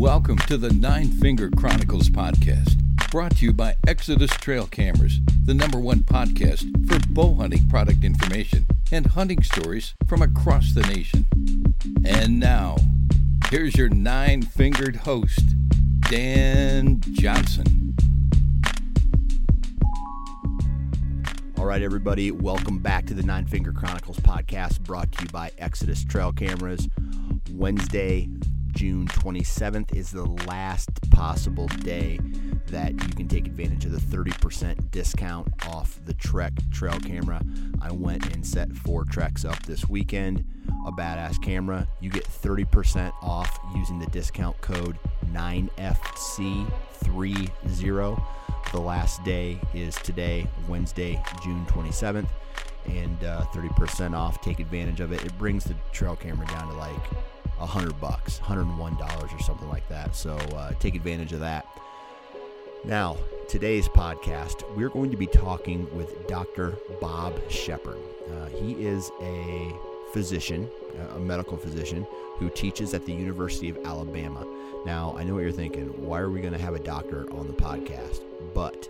Welcome to the Nine Finger Chronicles podcast, brought to you by Exodus Trail Cameras, the number one podcast for bow hunting product information and hunting stories from across the nation. And now, here's your nine fingered host, Dan Johnson. All right, everybody, welcome back to the Nine Finger Chronicles podcast brought to you by Exodus Trail Cameras. Wednesday, June 27th is the last possible day that you can take advantage of the 30% discount off the Trek trail camera. I went and set four Treks up this weekend. A badass camera. You get 30% off using the discount code 9FC30. The last day is today, Wednesday, June 27th, and uh, 30% off. Take advantage of it. It brings the trail camera down to like a hundred bucks, hundred and one dollars or something like that. So uh, take advantage of that. Now, today's podcast, we're going to be talking with Dr. Bob Shepard. Uh, he is a physician, a medical physician who teaches at the University of Alabama. Now, I know what you're thinking. Why are we going to have a doctor on the podcast? But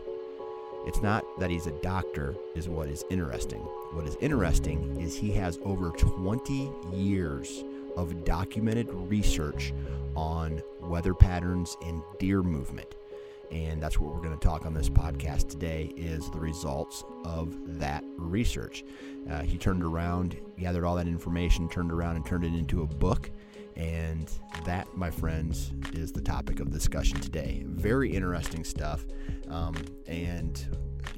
it's not that he's a doctor, is what is interesting. What is interesting is he has over 20 years of documented research on weather patterns and deer movement. And that's what we're going to talk on this podcast today is the results of that research. Uh, he turned around, gathered all that information, turned around and turned it into a book. And that, my friends, is the topic of discussion today. Very interesting stuff. Um, and,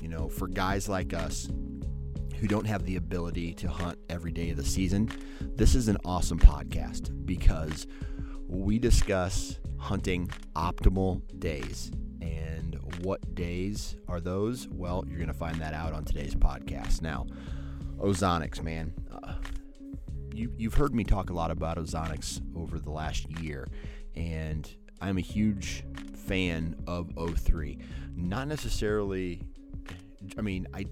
you know, for guys like us who don't have the ability to hunt every day of the season, this is an awesome podcast because we discuss hunting optimal days. And what days are those? Well, you're going to find that out on today's podcast. Now, ozonics, man. Uh, you, you've heard me talk a lot about ozonics over the last year, and I'm a huge fan of O3. Not necessarily, I mean, I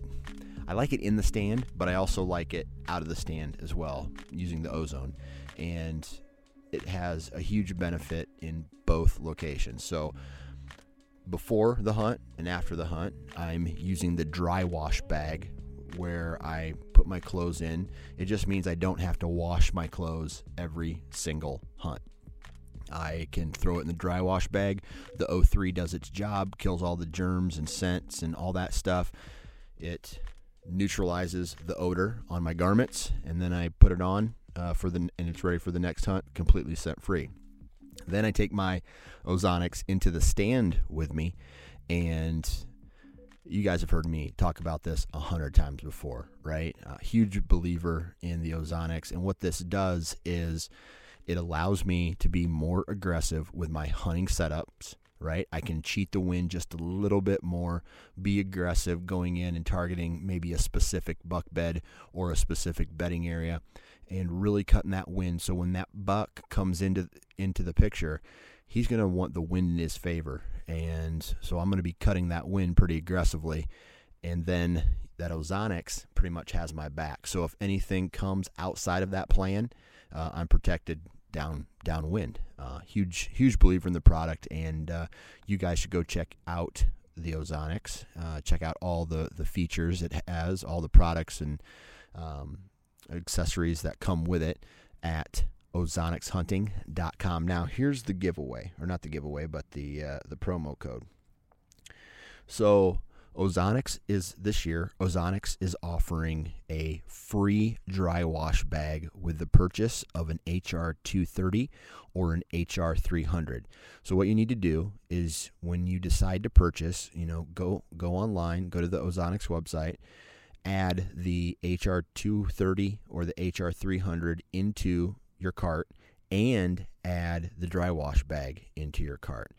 I like it in the stand, but I also like it out of the stand as well using the ozone. And it has a huge benefit in both locations. So before the hunt and after the hunt, I'm using the dry wash bag where I put my clothes in. It just means I don't have to wash my clothes every single hunt. I can throw it in the dry wash bag. The O3 does its job, kills all the germs and scents and all that stuff. It neutralizes the odor on my garments, and then I put it on uh, for the and it's ready for the next hunt, completely scent free. Then I take my ozonics into the stand with me, and you guys have heard me talk about this a hundred times before, right? A huge believer in the ozonics, and what this does is it allows me to be more aggressive with my hunting setups. Right, I can cheat the wind just a little bit more, be aggressive going in and targeting maybe a specific buck bed or a specific bedding area, and really cutting that wind. So when that buck comes into into the picture, he's going to want the wind in his favor. And so I'm going to be cutting that wind pretty aggressively. And then that Ozonics pretty much has my back. So if anything comes outside of that plan, uh, I'm protected down downwind. Uh, huge huge believer in the product, and uh, you guys should go check out the Ozonics. Uh, check out all the the features it has, all the products and um, accessories that come with it at ozonicshunting.com. Now, here's the giveaway, or not the giveaway, but the uh, the promo code. So, Ozonics is this year. Ozonics is offering a free dry wash bag with the purchase of an HR 230 or an HR 300. So what you need to do is when you decide to purchase, you know, go go online, go to the Ozonics website, add the HR 230 or the HR 300 into your cart and add the dry wash bag into your cart.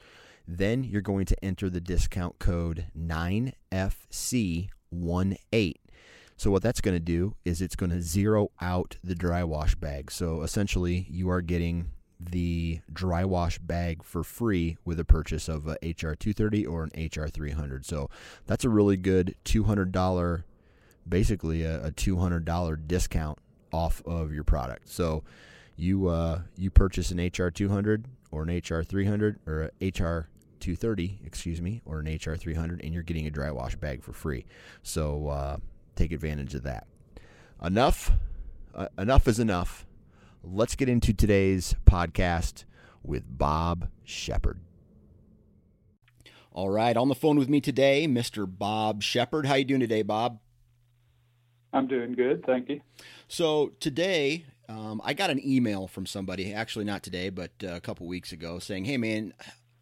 Then you're going to enter the discount code 9FC18. So, what that's going to do is it's going to zero out the dry wash bag. So, essentially, you are getting the dry wash bag for free with a purchase of a HR 230 or an HR 300. So, that's a really good $200, basically a, a $200 discount off of your product. So, you uh, you purchase an HR 200 or an HR 300 or a HR 230, excuse me, or an HR 300, and you're getting a dry wash bag for free. So uh, take advantage of that. Enough, uh, enough is enough. Let's get into today's podcast with Bob Shepard. All right, on the phone with me today, Mr. Bob Shepard. How you doing today, Bob? I'm doing good, thank you. So today um, I got an email from somebody, actually not today, but uh, a couple weeks ago, saying, "Hey, man."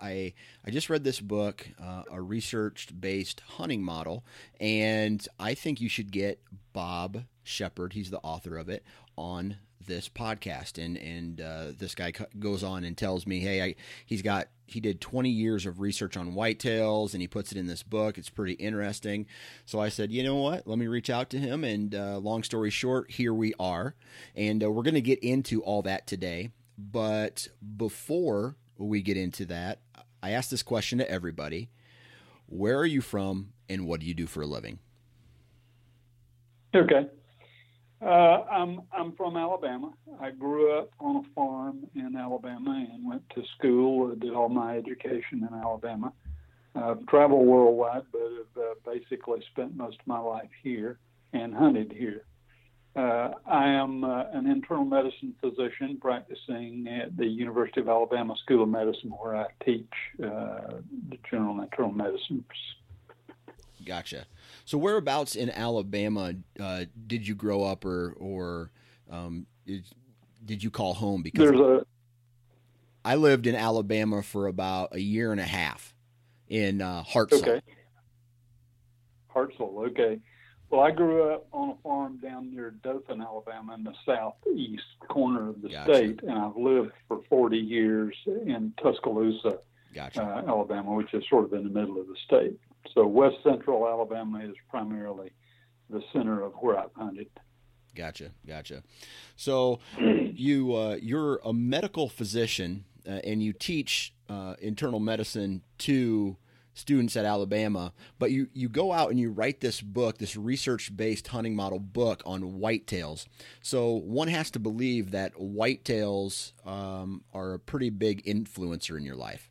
I I just read this book, uh, a research based hunting model, and I think you should get Bob Shepard. He's the author of it on this podcast and and uh, this guy goes on and tells me hey I, he's got he did 20 years of research on whitetails and he puts it in this book. It's pretty interesting. So i said you know what? Let me reach out to him and uh, long story short here we are. And uh, we're going to get into all that today but before we get into that i asked this question to everybody. Where are you from and what do you do for a living? Okay uh, I'm I'm from Alabama. I grew up on a farm in Alabama and went to school. Did all my education in Alabama. I've traveled worldwide, but have uh, basically spent most of my life here and hunted here. Uh, I am uh, an internal medicine physician practicing at the University of Alabama School of Medicine, where I teach uh, general internal medicine Gotcha. So whereabouts in Alabama uh, did you grow up, or or um, did you call home? Because there's a. I lived in Alabama for about a year and a half in uh, Hartselle. Okay. Hartselle, okay. Well, I grew up on a farm down near Dothan, Alabama, in the southeast corner of the gotcha. state, and I've lived for 40 years in Tuscaloosa, gotcha. uh, Alabama, which is sort of in the middle of the state. So west central Alabama is primarily the center of where I've hunted. Gotcha, gotcha. So you uh, you're a medical physician uh, and you teach uh, internal medicine to students at Alabama, but you you go out and you write this book, this research based hunting model book on whitetails. So one has to believe that whitetails um, are a pretty big influencer in your life.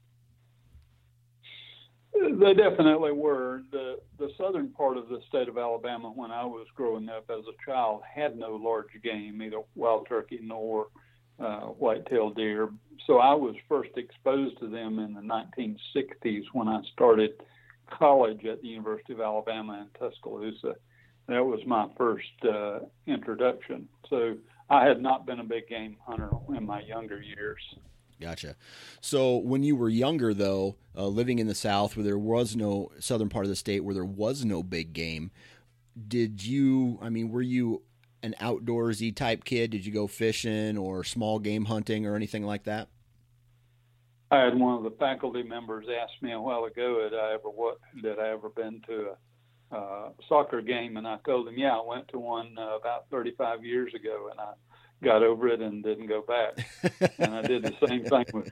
They definitely were. The the southern part of the state of Alabama, when I was growing up as a child, had no large game, either wild turkey nor uh, white-tailed deer. So I was first exposed to them in the 1960s when I started college at the University of Alabama in Tuscaloosa. That was my first uh, introduction. So I had not been a big game hunter in my younger years. Gotcha. So when you were younger, though, uh, living in the South, where there was no southern part of the state, where there was no big game, did you? I mean, were you an outdoorsy type kid? Did you go fishing or small game hunting or anything like that? I had one of the faculty members ask me a while ago, had I ever what did I ever been to a uh, soccer game, and I told him, yeah, I went to one uh, about 35 years ago, and I got over it and didn't go back. and I did the same thing with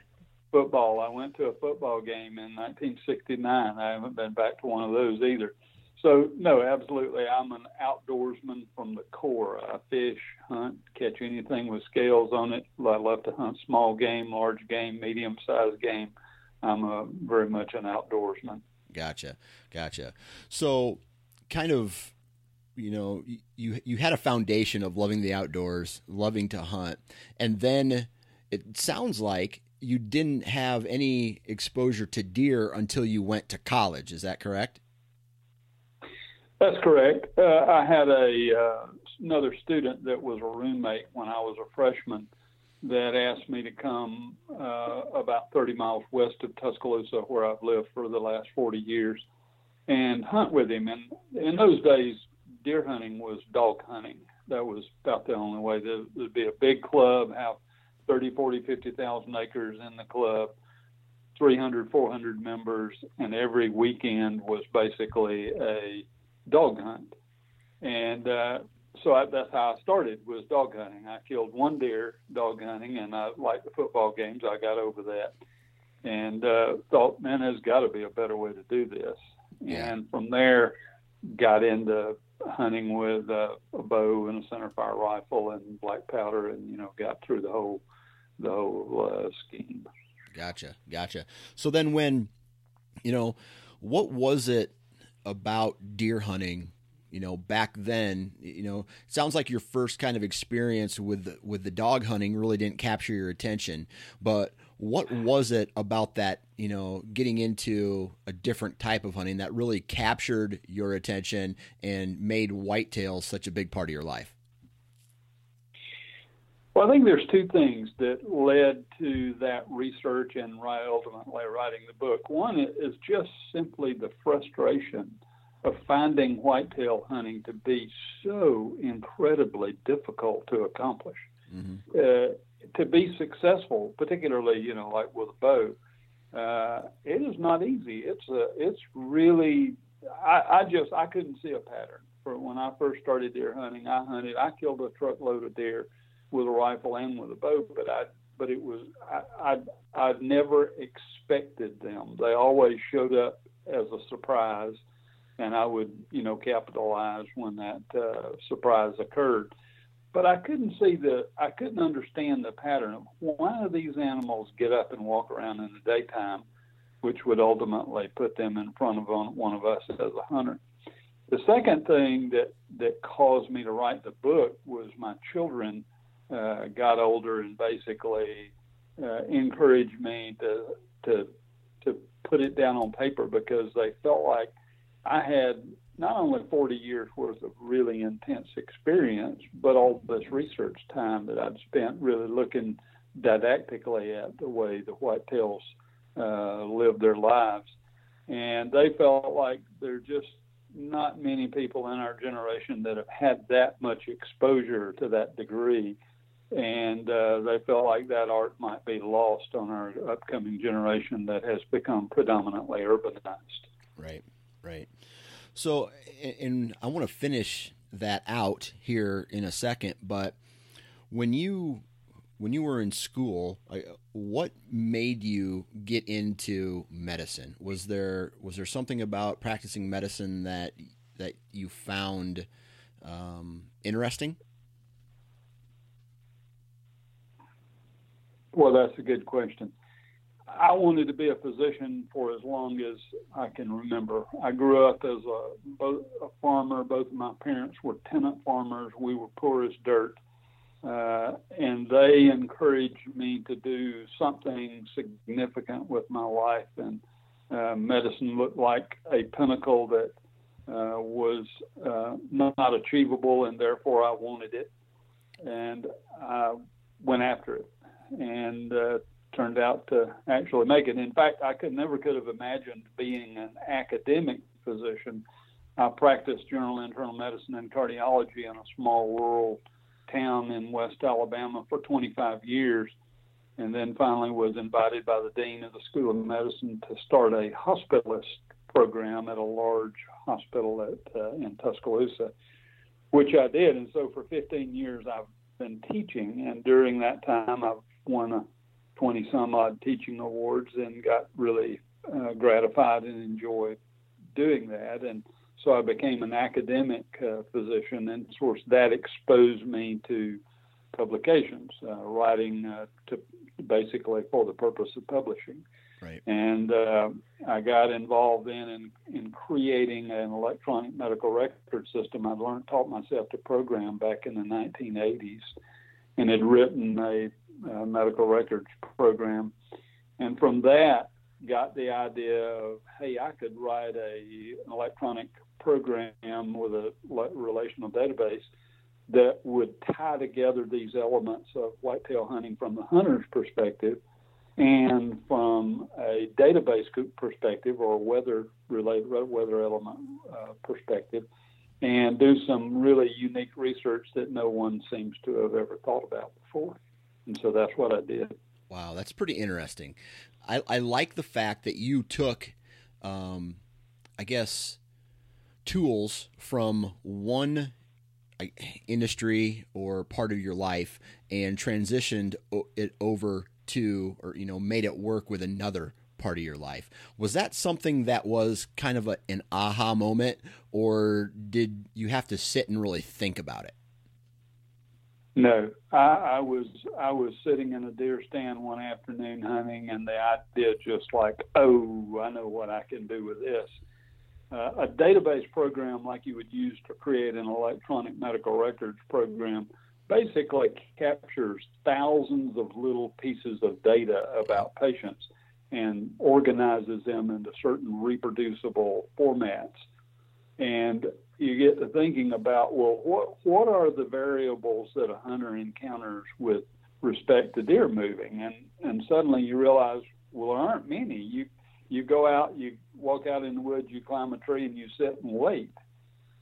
football. I went to a football game in 1969. I haven't been back to one of those either. So no, absolutely, I'm an outdoorsman from the core. I fish, hunt, catch anything with scales on it. I love to hunt small game, large game, medium-sized game. I'm a, very much an outdoorsman. Gotcha, gotcha. So, kind of, you know, you you had a foundation of loving the outdoors, loving to hunt, and then it sounds like you didn't have any exposure to deer until you went to college. Is that correct? That's correct. Uh, I had a uh, another student that was a roommate when I was a freshman that asked me to come uh, about 30 miles west of Tuscaloosa, where I've lived for the last 40 years, and hunt with him. And in those days, deer hunting was dog hunting. That was about the only way. There'd be a big club, have 30, 40, 50,000 acres in the club, 300, 400 members, and every weekend was basically a dog hunt. And uh, so I, that's how I started was dog hunting. I killed one deer dog hunting, and I liked the football games. I got over that, and uh, thought, man, there's got to be a better way to do this. Yeah. And from there, got into hunting with uh, a bow and a centerfire rifle and black powder, and you know, got through the whole the whole uh, scheme. Gotcha, gotcha. So then, when you know, what was it about deer hunting you know back then you know sounds like your first kind of experience with with the dog hunting really didn't capture your attention but what was it about that you know getting into a different type of hunting that really captured your attention and made whitetails such a big part of your life well, I think there's two things that led to that research and ultimately writing the book. One is just simply the frustration of finding whitetail hunting to be so incredibly difficult to accomplish. Mm-hmm. Uh, to be successful, particularly you know like with a bow, uh, it is not easy. It's a, it's really I, I just I couldn't see a pattern. For when I first started deer hunting, I hunted I killed a truckload of deer with a rifle and with a bow, but I but it was I I I'd never expected them. They always showed up as a surprise, and I would you know capitalize when that uh, surprise occurred. But I couldn't see the I couldn't understand the pattern of why do these animals get up and walk around in the daytime, which would ultimately put them in front of one of us as a hunter. The second thing that that caused me to write the book was my children uh, got older and basically uh, encouraged me to to to put it down on paper because they felt like I had not only 40 years worth of really intense experience, but all this research time that I've spent really looking didactically at the way the whitetails uh, live their lives. And they felt like there are just not many people in our generation that have had that much exposure to that degree and uh, they felt like that art might be lost on our upcoming generation that has become predominantly urbanized. Right, right. So, and I want to finish that out here in a second, but when you when you were in school, what made you get into medicine? Was there was there something about practicing medicine that that you found um, interesting? Well, that's a good question. I wanted to be a physician for as long as I can remember. I grew up as a, a farmer. Both of my parents were tenant farmers. We were poor as dirt. Uh, and they encouraged me to do something significant with my life. And uh, medicine looked like a pinnacle that uh, was uh, not achievable, and therefore I wanted it. And I went after it and uh, turned out to actually make it. In fact, I could never could have imagined being an academic physician. I practiced general internal medicine and cardiology in a small rural town in West Alabama for 25 years, and then finally was invited by the dean of the School of Medicine to start a hospitalist program at a large hospital at uh, in Tuscaloosa, which I did. And so for 15 years, I've been teaching, and during that time, I've won a 20 some odd teaching awards and got really uh, gratified and enjoyed doing that. And so I became an academic uh, physician, and of course that exposed me to publications, uh, writing uh, to basically for the purpose of publishing. Right. And uh, I got involved in, in in creating an electronic medical record system. I learned taught myself to program back in the 1980s, and had written a, a medical records program. And from that, got the idea of hey, I could write a an electronic program with a relational database that would tie together these elements of whitetail hunting from the hunter's perspective and from a database perspective or weather related weather element uh, perspective and do some really unique research that no one seems to have ever thought about before and so that's what i did. Wow that's pretty interesting. I, I like the fact that you took um, i guess tools from one industry or part of your life and transitioned it over to or you know made it work with another part of your life. Was that something that was kind of a, an aha moment or did you have to sit and really think about it no I, I was i was sitting in a deer stand one afternoon hunting and the idea just like oh i know what i can do with this uh, a database program like you would use to create an electronic medical records program basically captures thousands of little pieces of data about patients and organizes them into certain reproducible formats. And you get to thinking about, well, what, what are the variables that a hunter encounters with respect to deer moving? And, and suddenly you realize, well, there aren't many. You, you go out, you walk out in the woods, you climb a tree, and you sit and wait.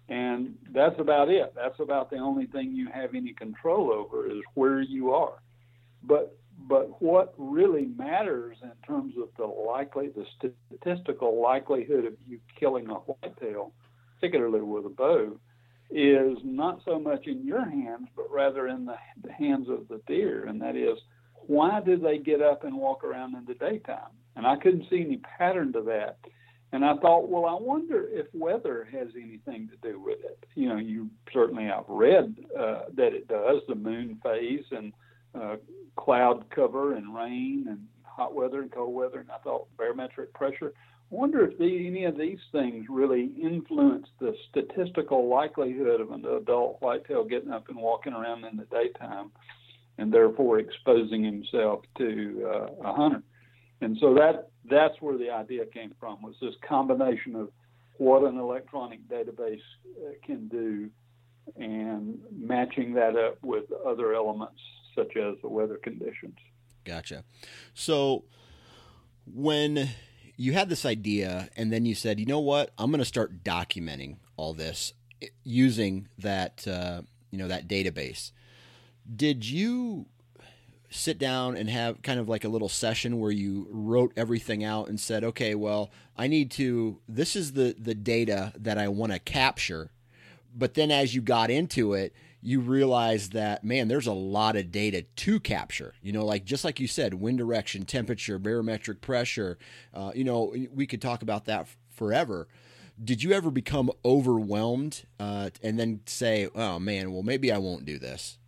And that's about it. That's about the only thing you have any control over is where you are. But but what really matters in terms of the likely the statistical likelihood of you killing a whitetail, particularly with a bow, is not so much in your hands, but rather in the, the hands of the deer. And that is, why do they get up and walk around in the daytime? And I couldn't see any pattern to that. And I thought, well, I wonder if weather has anything to do with it. You know, you certainly I've read uh, that it does, the moon phase and uh, cloud cover and rain and hot weather and cold weather. And I thought barometric pressure. Wonder if the, any of these things really influence the statistical likelihood of an adult whitetail getting up and walking around in the daytime and therefore exposing himself to uh, a hunter. And so that that's where the idea came from was this combination of what an electronic database uh, can do and matching that up with other elements such as the weather conditions. Gotcha. So when you had this idea and then you said, you know what, I'm going to start documenting all this using that, uh, you know, that database. Did you sit down and have kind of like a little session where you wrote everything out and said, okay, well, I need to, this is the, the data that I want to capture. But then as you got into it, you realize that, man, there's a lot of data to capture. You know, like just like you said, wind direction, temperature, barometric pressure. Uh, you know, we could talk about that forever. Did you ever become overwhelmed uh, and then say, oh, man, well, maybe I won't do this?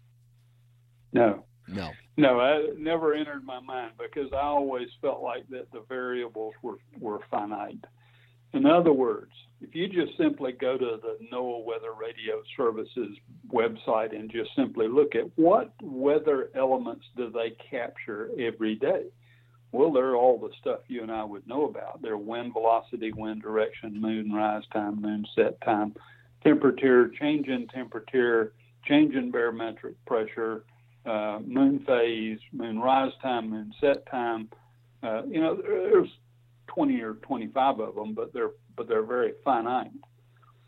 No. No. No, it never entered my mind because I always felt like that the variables were, were finite. In other words, if you just simply go to the NOAA Weather Radio Services website and just simply look at what weather elements do they capture every day, well, they're all the stuff you and I would know about. They're wind velocity, wind direction, moon rise time, moon set time, temperature, change in temperature, change in barometric pressure, uh, moon phase, moon rise time, moon set time. Uh, you know, there's 20 or 25 of them, but they're but they're very finite.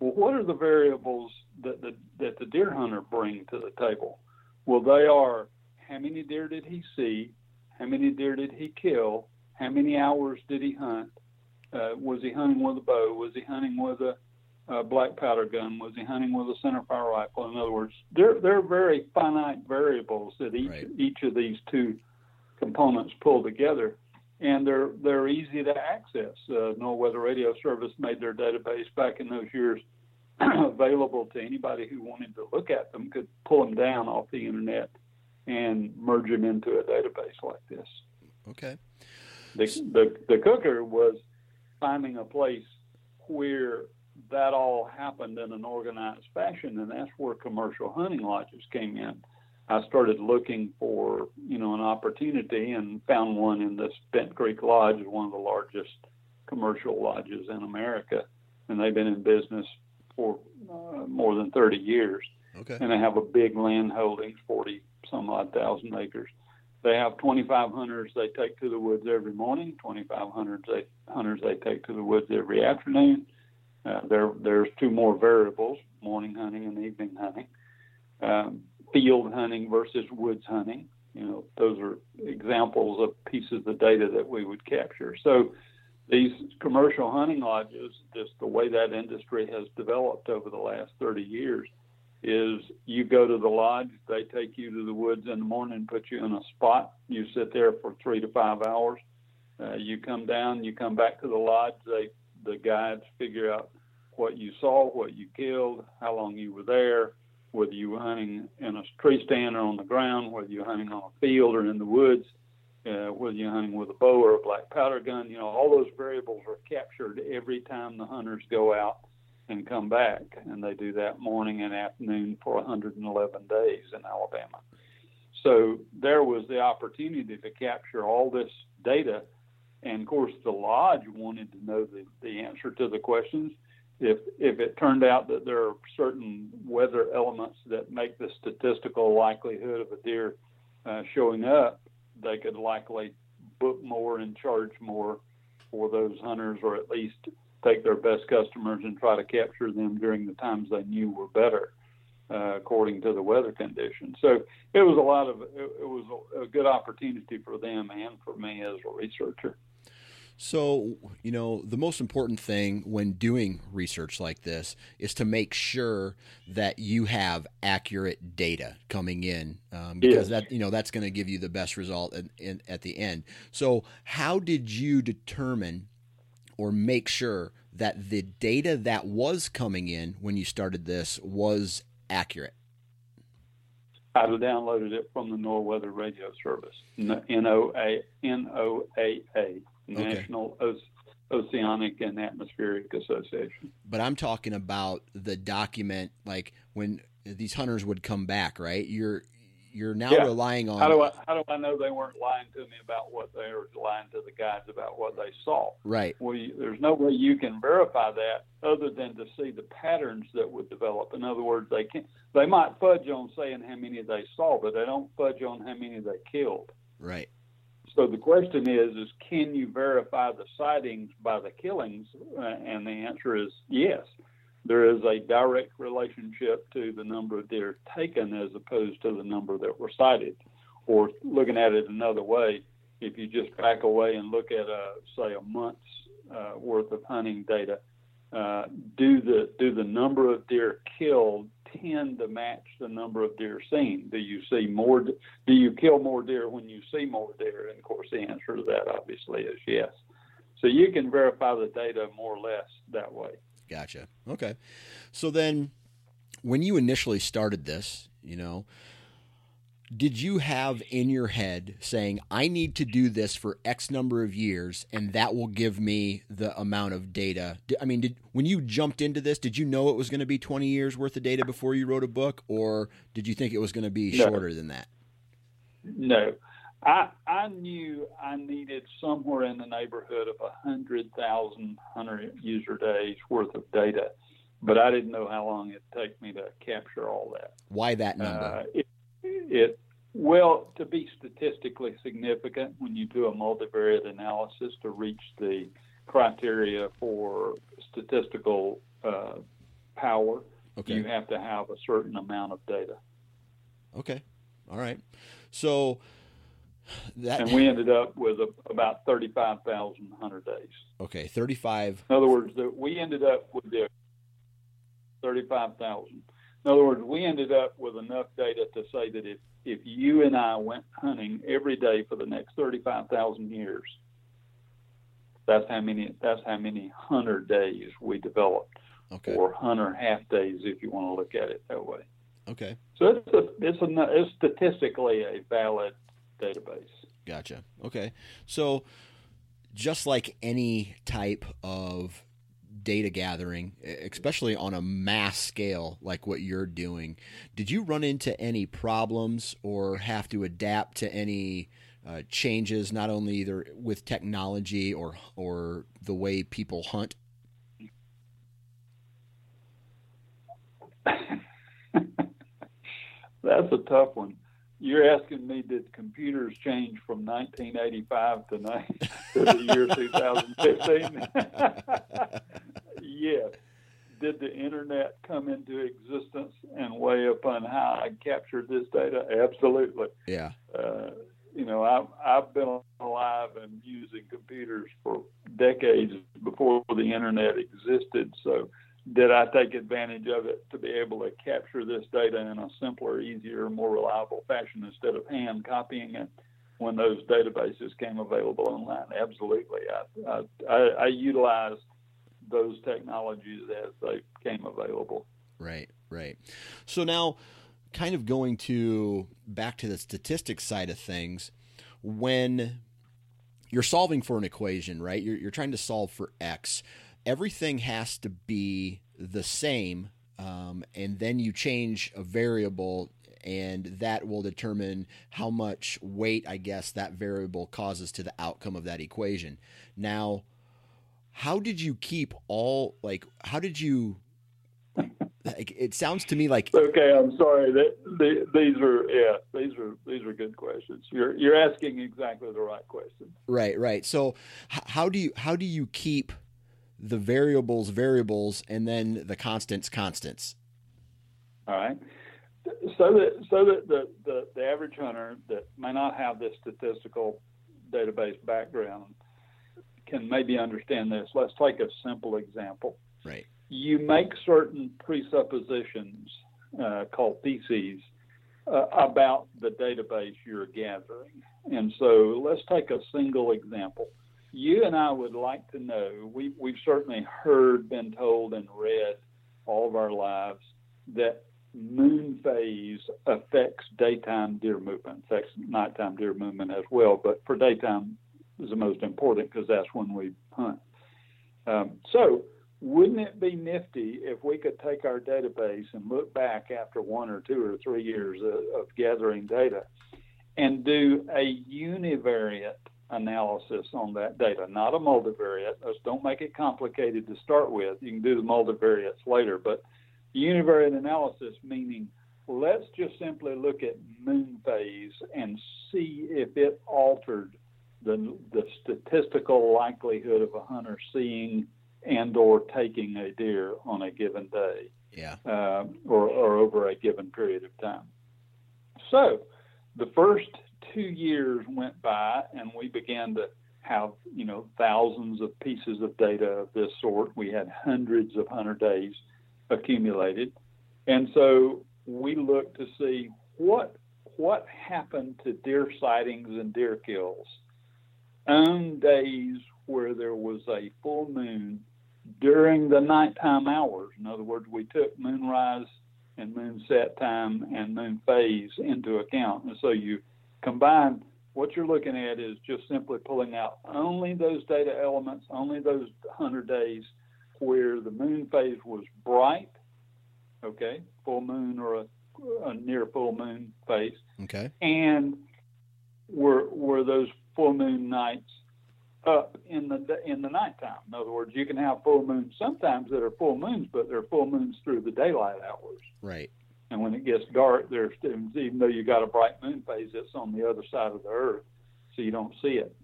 Well, what are the variables that the that the deer hunter bring to the table? Well, they are how many deer did he see, how many deer did he kill, how many hours did he hunt, uh, was he hunting with a bow, was he hunting with a, a black powder gun, was he hunting with a center fire rifle? In other words, they're they're very finite variables that each right. each of these two components pull together and they're they're easy to access. Uh, NOAA Weather Radio Service made their database back in those years available to anybody who wanted to look at them. Could pull them down off the internet and merge them into a database like this. Okay. The the, the cooker was finding a place where that all happened in an organized fashion, and that's where commercial hunting lodges came in. I started looking for, you know, an opportunity and found one in this Bent Creek Lodge, one of the largest commercial lodges in America, and they've been in business for uh, more than 30 years. Okay. And they have a big land holding, 40 some odd thousand acres. They have 25 hunters they take to the woods every morning, 25 hunters they, hunters they take to the woods every afternoon. Uh, there, there's two more variables, morning hunting and evening hunting. Um, field hunting versus woods hunting. You know, those are examples of pieces of data that we would capture. So these commercial hunting lodges, just the way that industry has developed over the last 30 years, is you go to the lodge, they take you to the woods in the morning, put you in a spot, you sit there for three to five hours. Uh, you come down, you come back to the lodge. They the guides figure out what you saw, what you killed, how long you were there, whether you were hunting in a tree stand or on the ground, whether you're hunting on a field or in the woods, uh, whether you're hunting with a bow or a black powder gun, you know, all those variables are captured every time the hunters go out and come back. And they do that morning and afternoon for 111 days in Alabama. So there was the opportunity to capture all this data. And of course, the lodge wanted to know the, the answer to the questions if if it turned out that there are certain weather elements that make the statistical likelihood of a deer uh, showing up, they could likely book more and charge more for those hunters, or at least take their best customers and try to capture them during the times they knew were better, uh, according to the weather conditions. So it was a lot of it, it was a, a good opportunity for them and for me as a researcher. So, you know, the most important thing when doing research like this is to make sure that you have accurate data coming in, um, because that you know that's going to give you the best result in, in, at the end. So, how did you determine or make sure that the data that was coming in when you started this was accurate? I downloaded it from the NOAA Weather Radio Service, N O A N O A A. National okay. Oceanic and Atmospheric Association. But I'm talking about the document, like when these hunters would come back, right? You're you're now yeah. relying on. How do I how do I know they weren't lying to me about what they were lying to the guys about what they saw? Right. Well, you, there's no way you can verify that other than to see the patterns that would develop. In other words, they can they might fudge on saying how many they saw, but they don't fudge on how many they killed. Right. So the question is, is can you verify the sightings by the killings? Uh, and the answer is yes. There is a direct relationship to the number of deer taken as opposed to the number that were sighted. Or looking at it another way, if you just back away and look at a say a month's uh, worth of hunting data, uh, do the do the number of deer killed tend to match the number of deer seen? Do you see more? Do you kill more deer when you see more deer? And of course, the answer to that obviously is yes. So you can verify the data more or less that way. Gotcha. Okay. So then, when you initially started this, you know, did you have in your head saying i need to do this for x number of years and that will give me the amount of data i mean did when you jumped into this did you know it was going to be 20 years worth of data before you wrote a book or did you think it was going to be no. shorter than that no I, I knew I needed somewhere in the neighborhood of a hundred thousand hundred user days worth of data, but I didn't know how long it'd take me to capture all that. Why that number? Uh, it, it Well, to be statistically significant, when you do a multivariate analysis to reach the criteria for statistical uh, power, Okay. you have to have a certain amount of data. Okay. All right. So that And we ended up with a, about 35,000 days. okay, 35 In other words, that we ended up with the 35,000. In other words, we ended up with enough data to say that if, if you and I went hunting every day for the next 35,000 years, that's how many that's how many hunter days we developed, Okay. or hunter half days if you want to look at it that way. Okay. So it's a, it's a, it's statistically a valid database. Gotcha. Okay. So, just like any type of data gathering, especially on a mass scale like what you're doing, did you run into any problems or have to adapt to any uh, changes, not only either with technology or or the way people hunt? That's a tough one. You're asking me did computers change from 1985 to, to the year 2015? yes. Did the internet come into existence and weigh upon how I captured this data? Absolutely. Yeah. Uh, you know, I've, I've been alive and using computers for decades before the internet existed. So, did I take advantage of it to be able to capture this data in a simpler, easier, more reliable fashion instead of hand copying it when those databases came available online? Absolutely. I, I, I, utilized those technologies as they came available. Right, right. So now, kind of going to back to the statistics side of things, when you're solving for an equation, right? You're, you're trying to solve for x. Everything has to be the same, um, and then you change a variable, and that will determine how much weight, I guess, that variable causes to the outcome of that equation. Now, how did you keep all like? How did you like, it sounds to me like Okay, I'm sorry. That, the, these are yeah, these are these are good questions. You're you're asking exactly the right question. right, right. So how do you how do you keep the variables variables and then the constants constants? All right. So that so that the, the, the average hunter that may not have this statistical database background can maybe understand this. Let's take a simple example. Right. You make certain presuppositions uh, called theses uh, about the database you're gathering. And so let's take a single example. You and I would like to know, we, we've certainly heard, been told, and read all of our lives that moon phase affects daytime deer movement, affects nighttime deer movement as well, but for daytime is the most important because that's when we hunt. Um, so, wouldn't it be nifty if we could take our database and look back after one or two or three years of, of gathering data and do a univariate analysis on that data, not a multivariate. Don't make it complicated to start with. You can do the multivariates later, but univariate analysis meaning let's just simply look at moon phase and see if it altered the, the statistical likelihood of a hunter seeing and or taking a deer on a given day Yeah. uh, or, or over a given period of time. So the first two years went by and we began to have, you know, thousands of pieces of data of this sort. We had hundreds of hunter days accumulated. And so we looked to see what what happened to deer sightings and deer kills on days where there was a full moon during the nighttime hours. In other words, we took moonrise and moonset time and moon phase into account. And so you combine what you're looking at is just simply pulling out only those data elements, only those 100 days where the moon phase was bright, okay, full moon or a, a near full moon phase, Okay. and were were those full moon nights up in the in the nighttime. In other words, you can have full moons sometimes that are full moons, but they're full moons through the daylight hours. Right. And when it gets dark, there's even though you got a bright moon phase, it's on the other side of the Earth, so you don't see it.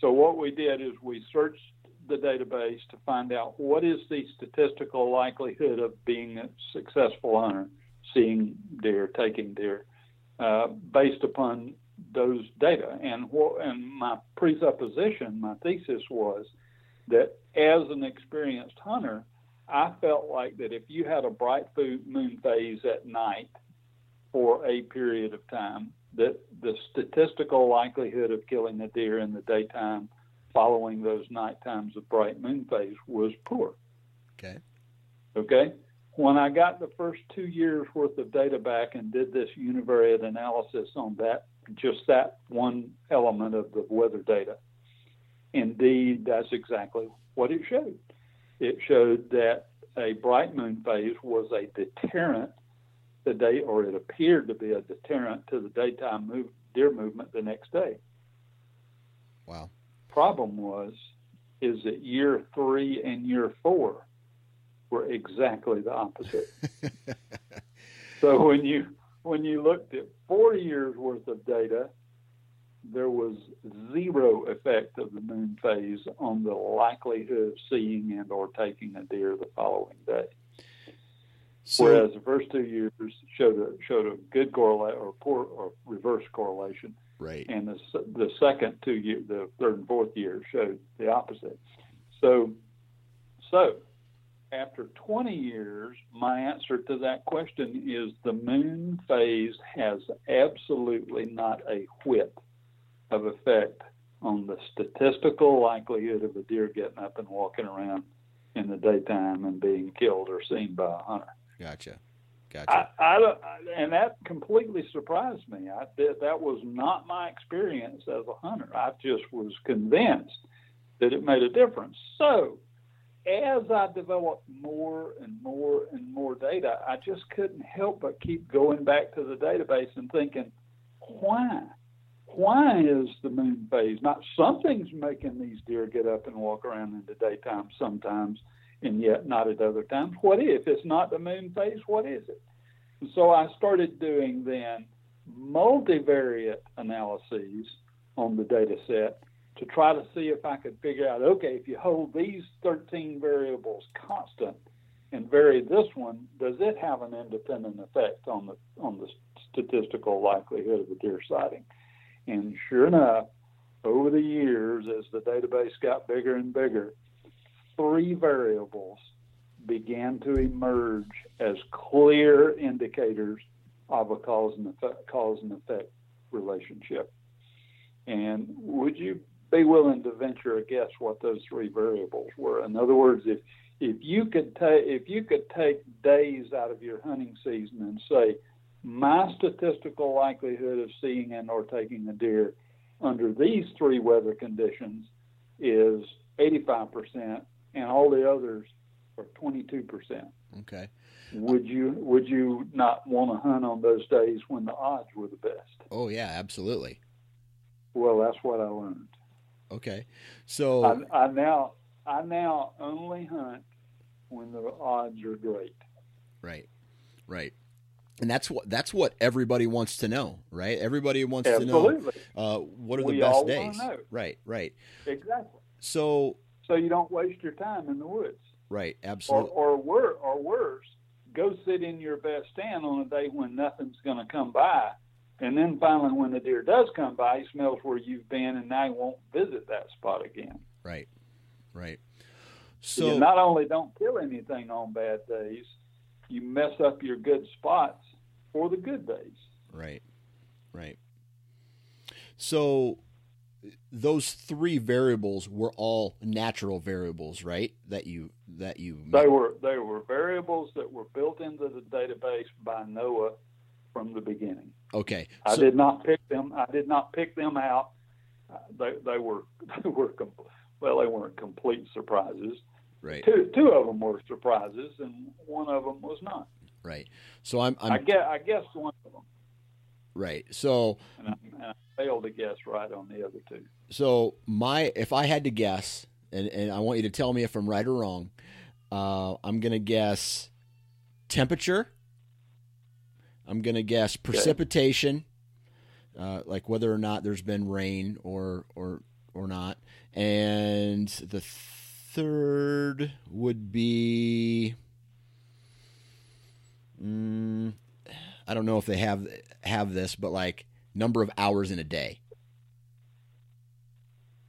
So what we did is we searched the database to find out what is the statistical likelihood of being a successful hunter, seeing deer, taking deer, uh, based upon those data. And what and my presupposition, my thesis was that as an experienced hunter, I felt like that if you had a bright moon phase at night for a period of time, that the statistical likelihood of killing a deer in the daytime following those night times of bright moon phase was poor. Okay. Okay. When I got the first two years worth of data back and did this univariate analysis on that, just that one element of the weather data, indeed, that's exactly what it showed. It showed that a bright moon phase was a deterrent the day, or it appeared to be a deterrent to the daytime move, deer movement the next day. Wow. Problem was, is that year three and year four were exactly the opposite. so when you when you looked at four years worth of data, there was zero effect of the moon phase on the likelihood of seeing and or taking a deer the following day. So, Whereas the first two years showed a showed a good correlation or poor or reverse correlation, right? And the the second two year, the third and fourth year showed the opposite. So, so after 20 years, my answer to that question is the moon phase has absolutely not a whit of effect on the statistical likelihood of a deer getting up and walking around in the daytime and being killed or seen by a hunter. Gotcha. Gotcha. I, I, and that completely surprised me. I that was not my experience as a hunter. I just was convinced that it made a difference. So, as I developed more and more and more data, I just couldn't help but keep going back to the database and thinking, why? Why is the moon phase not something's making these deer get up and walk around in the daytime sometimes and yet not at other times. What if it's not the moon phase? What is it? And so i started doing then multivariate analyses on the data set to try to see if i could figure out okay if you hold these 13 variables constant and vary this one does it have an independent effect on the on the statistical likelihood of a deer sighting and sure enough, over the years, as the database got bigger and bigger, three variables began to emerge as clear indicators of a cause and effect, cause and effect relationship. And would you be willing to venture a guess what those three variables were? In other words, if if you could take if you could take days out of your hunting season and say my statistical likelihood of seeing and or taking a deer under these three weather conditions is 85% and all the others are 22%. Okay. Would you would you not want to hunt on those days when the odds were the best? Oh yeah, absolutely. Well, that's what I learned. Okay. So I, I now I now only hunt when the odds are great. Right. Right and that's what that's what everybody wants to know, right? Everybody wants Absolutely. to know uh, what are we the best days, right? Right. Exactly. So so you don't waste your time in the woods, right? Absolutely. Or or, wor- or worse, go sit in your best stand on a day when nothing's going to come by, and then finally, when the deer does come by, he smells where you've been, and now he won't visit that spot again. Right. Right. So you not only don't kill anything on bad days, you mess up your good spots for the good days. Right. Right. So those three variables were all natural variables, right? That you that you They were they were variables that were built into the database by NOAA from the beginning. Okay. I did not pick them. I did not pick them out. They they were they were well they weren't complete surprises. Right. Two two of them were surprises and one of them was not. Right. So I'm. I'm i guess I guess one of them. Right. So. And I, and I, failed to guess right on the other two. So my, if I had to guess, and and I want you to tell me if I'm right or wrong, uh, I'm gonna guess temperature, I'm gonna guess precipitation, uh, like whether or not there's been rain or or or not, and the third would be. Mm, I don't know if they have have this, but like number of hours in a day.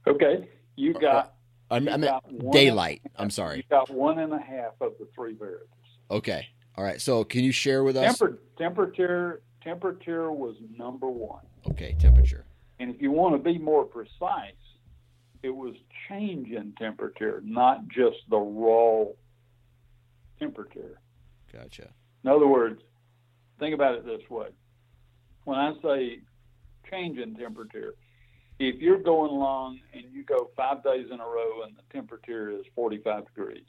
Okay, you got. I mean daylight. I'm sorry. You got one and a half of the three variables. Okay. All right. So can you share with us? Temper, temperature, temperature was number one. Okay, temperature. And if you want to be more precise, it was change in temperature, not just the raw temperature. Gotcha. In other words, think about it this way. When I say change in temperature, if you're going along and you go five days in a row and the temperature is 45 degrees,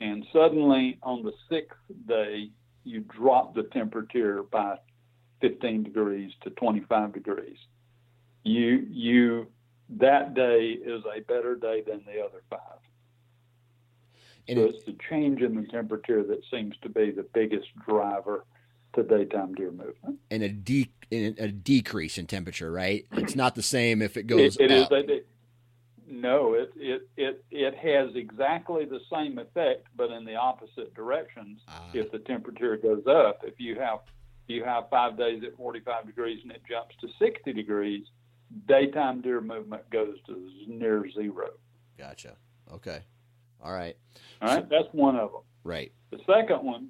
and suddenly on the sixth day you drop the temperature by 15 degrees to 25 degrees, you you that day is a better day than the other five. And So it, it's the change in the temperature that seems to be the biggest driver to daytime deer movement. and a de- and a decrease in temperature, right? It's not the same if it goes It, it is up. a, it- no, it, it it it has exactly the same effect, but in the opposite directions. Ah. If the temperature goes up, if you have you have five days at 45 degrees and it jumps to 60 degrees, daytime deer movement goes to near zero. Gotcha. Okay. All right. All right, that's one of them. Right. The second one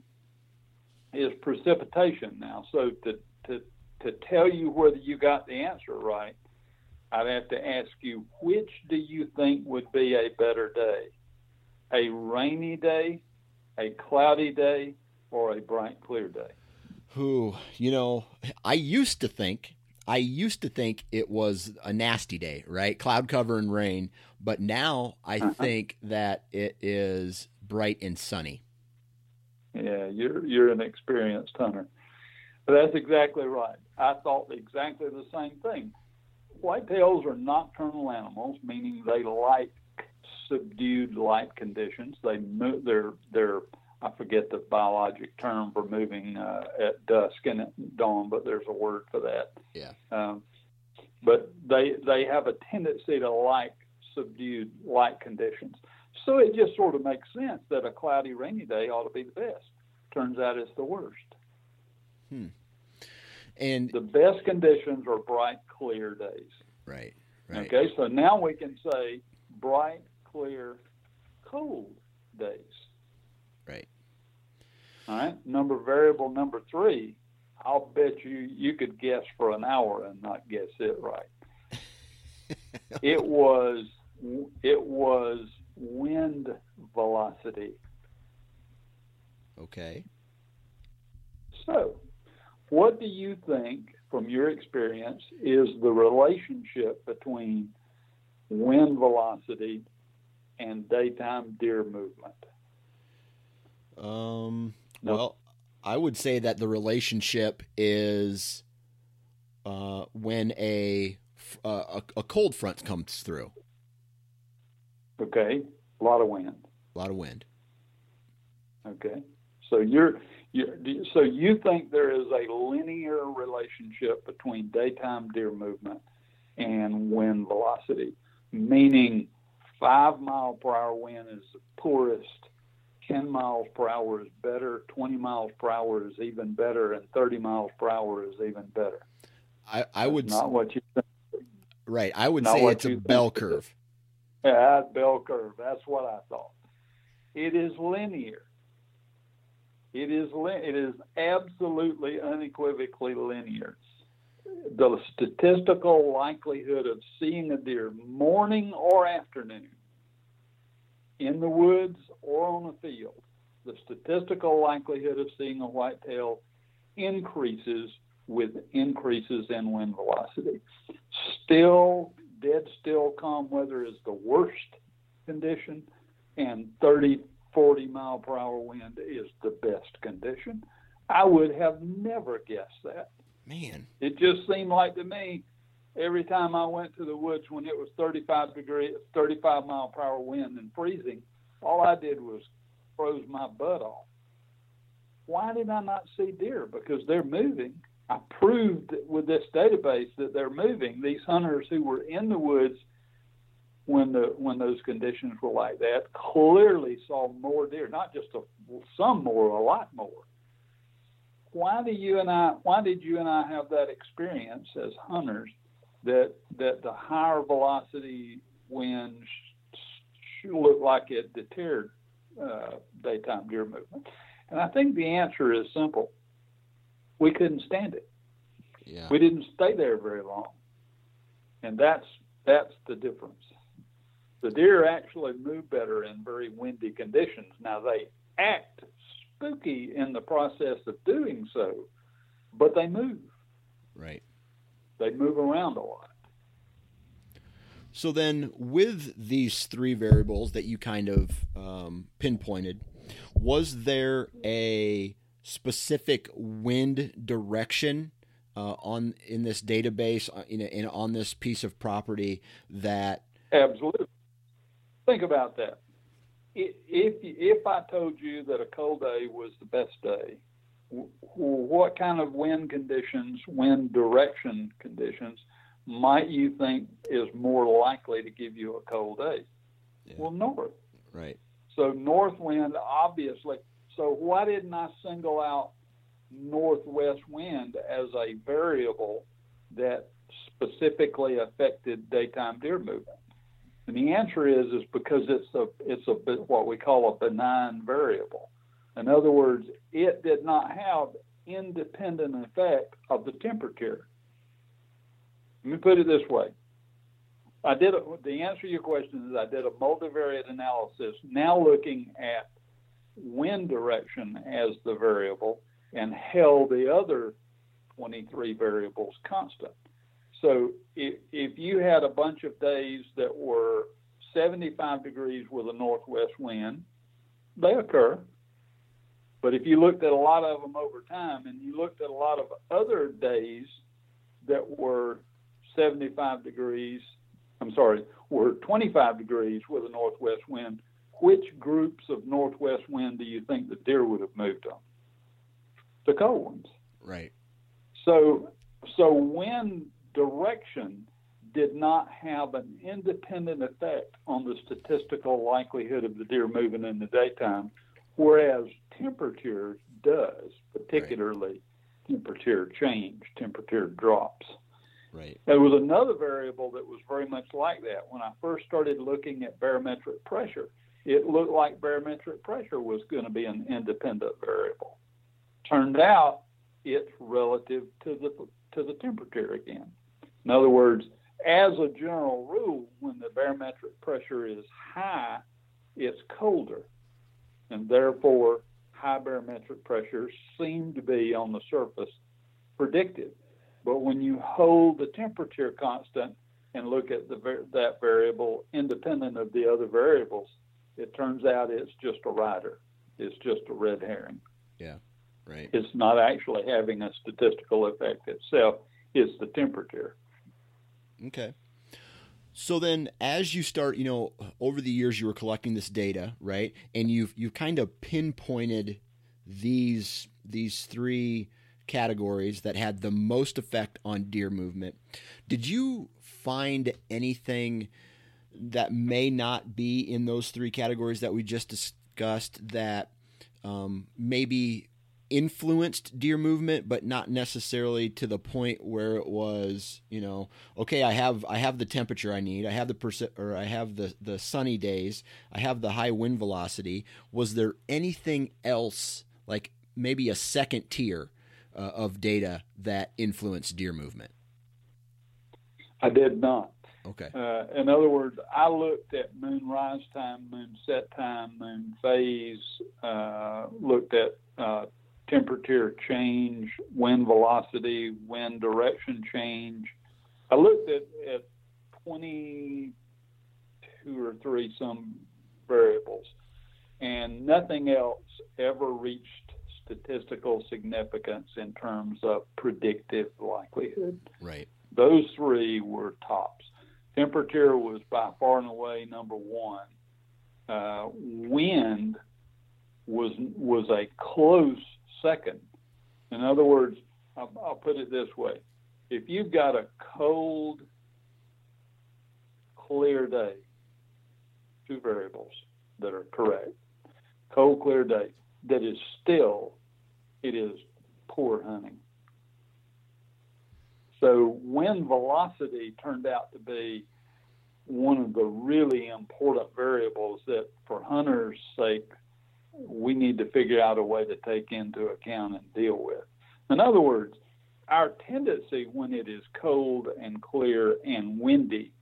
is precipitation now. So to, to, to tell you whether you got the answer right, I'd have to ask you which do you think would be a better day? A rainy day, a cloudy day, or a bright, clear day? Who, you know, I used to think, I used to think it was a nasty day, right? Cloud cover and rain. But now I Uh-huh. think that it is bright and sunny. Yeah, you're you're an experienced hunter. But that's exactly right. I thought exactly the same thing. Whitetails are nocturnal animals, meaning they like subdued light conditions. They move. They're they're. I forget the biologic term for moving uh, at dusk and at dawn, but there's a word for that. Yeah. Um, but they they have a tendency to like subdued light conditions. So it just sort of makes sense that a cloudy, rainy day ought to be the best. Turns out it's the worst. Hmm. And The best conditions are bright, clear days. right, right. Okay, so now we can say bright, clear, cold days. All right. Number variable number three. I'll bet you you could guess for an hour and not guess it right. it was it was wind velocity. Okay. So, what do you think, from your experience, is the relationship between wind velocity and daytime deer movement? Um, Well, I would say that the relationship is uh, when a, uh, a a cold front comes through, Okay, a lot of wind. a lot of wind. Okay, so you're, you're so you think there is a linear relationship between daytime deer movement and wind velocity, meaning five mile per hour wind is the poorest, ten miles per hour is better, twenty miles per hour is even better, and thirty miles per hour is even better. I, I would not what you think. right. I would not say it's a bell think curve. Yeah, bell curve. That's what I thought. It is linear. It is it is absolutely unequivocally linear. The statistical likelihood of seeing a deer morning or afternoon in the woods or on a field, the statistical likelihood of seeing a whitetail increases with increases in wind velocity. Still, dead still calm weather is the worst condition, and 30, 40 mile per hour wind is the best condition. I would have never guessed that. Man, It just seemed like to me every time I went to the woods when it was 35 degree, 35 mile per hour wind and freezing, all I did was froze my butt off. why did I not see deer? Because they're moving. I proved with this database that they're moving. These hunters who were in the woods when the when those conditions were like that clearly saw more deer, not just a, some more, a lot more. Why do you and I? Why did you and I have that experience as hunters that that the higher velocity winds looked like it deterred uh, daytime deer movement? And I think the answer is simple. We couldn't stand it. Yeah. We didn't stay there very long. And that's that's the difference. The deer actually move better in very windy conditions. Now they act spooky in the process of doing so, but they move. Right. They move around a lot. So then, with these three variables that you kind of um, pinpointed, was there a specific wind direction uh, on in this database uh, in, in on this piece of property that absolutely think about that if if I told you that a cold day was the best day what kind of wind conditions wind direction conditions might you think is more likely to give you a cold day yeah. well north right so north wind obviously so why didn't I single out northwest wind as a variable that specifically affected daytime deer movement? And the answer is is because it's a it's a what we call a benign variable. In other words, it did not have independent effect of the temperature. Let me put it this way. I did a, the answer to your question is I did a multivariate analysis now looking at wind direction as the variable and held the other 23 variables constant. So if, if you had a bunch of days that were 75 degrees with a northwest wind, they occur. But if you looked at a lot of them over time and you looked at a lot of other days that were 75 degrees, I'm sorry, were 25 degrees with a northwest wind, which groups of northwest wind do you think the deer would have moved on? The cold ones. Right. So, so wind direction did not have an independent effect on the statistical likelihood of the deer moving in the daytime, whereas temperature does, particularly right. temperature change, temperature drops. Right. There was another variable that was very much like that. When I first started looking at barometric pressure, it looked like barometric pressure was going to be an independent variable. Turned out it's relative to the to the temperature again. In other words, as a general rule, when the barometric pressure is high, it's colder, and therefore high barometric pressures seem to be on the surface predictive. But when you hold the temperature constant and look at the, that variable independent of the other variables, it turns out it's just a rider. It's just a red herring. Yeah, right. It's not actually having a statistical effect itself. It's the temperature. Okay. So then, as you start, you know, over the years you were collecting this data, right? And you've you've kind of pinpointed these these three categories that had the most effect on deer movement. Did you find anything that may not be in those three categories that we just discussed that um, maybe influenced deer movement but not necessarily to the point where it was you know okay i have i have the temperature i need. I have the percent or i have the the sunny days. I have the high wind velocity. Was there anything else like maybe a second tier uh, of data that influenced deer movement? I did not. Okay. Uh, in other words, I looked at moon rise time, moon set time, moon phase, uh, looked at uh, temperature change, wind velocity, wind direction change. I looked at, at 22 or three some variables, and nothing else ever reached statistical significance in terms of predictive likelihood. Right. Those three were tops. Temperature was by far and away number one. Uh, wind was was a close second. In other words, I'll, I'll put it this way: if you've got a cold, clear day, two variables that are correct, cold, clear day that is still, it is poor hunting. So wind velocity turned out to be one of the really important variables that, for hunters' sake, we need to figure out a way to take into account and deal with. In other words, our tendency when it is cold and clear and windy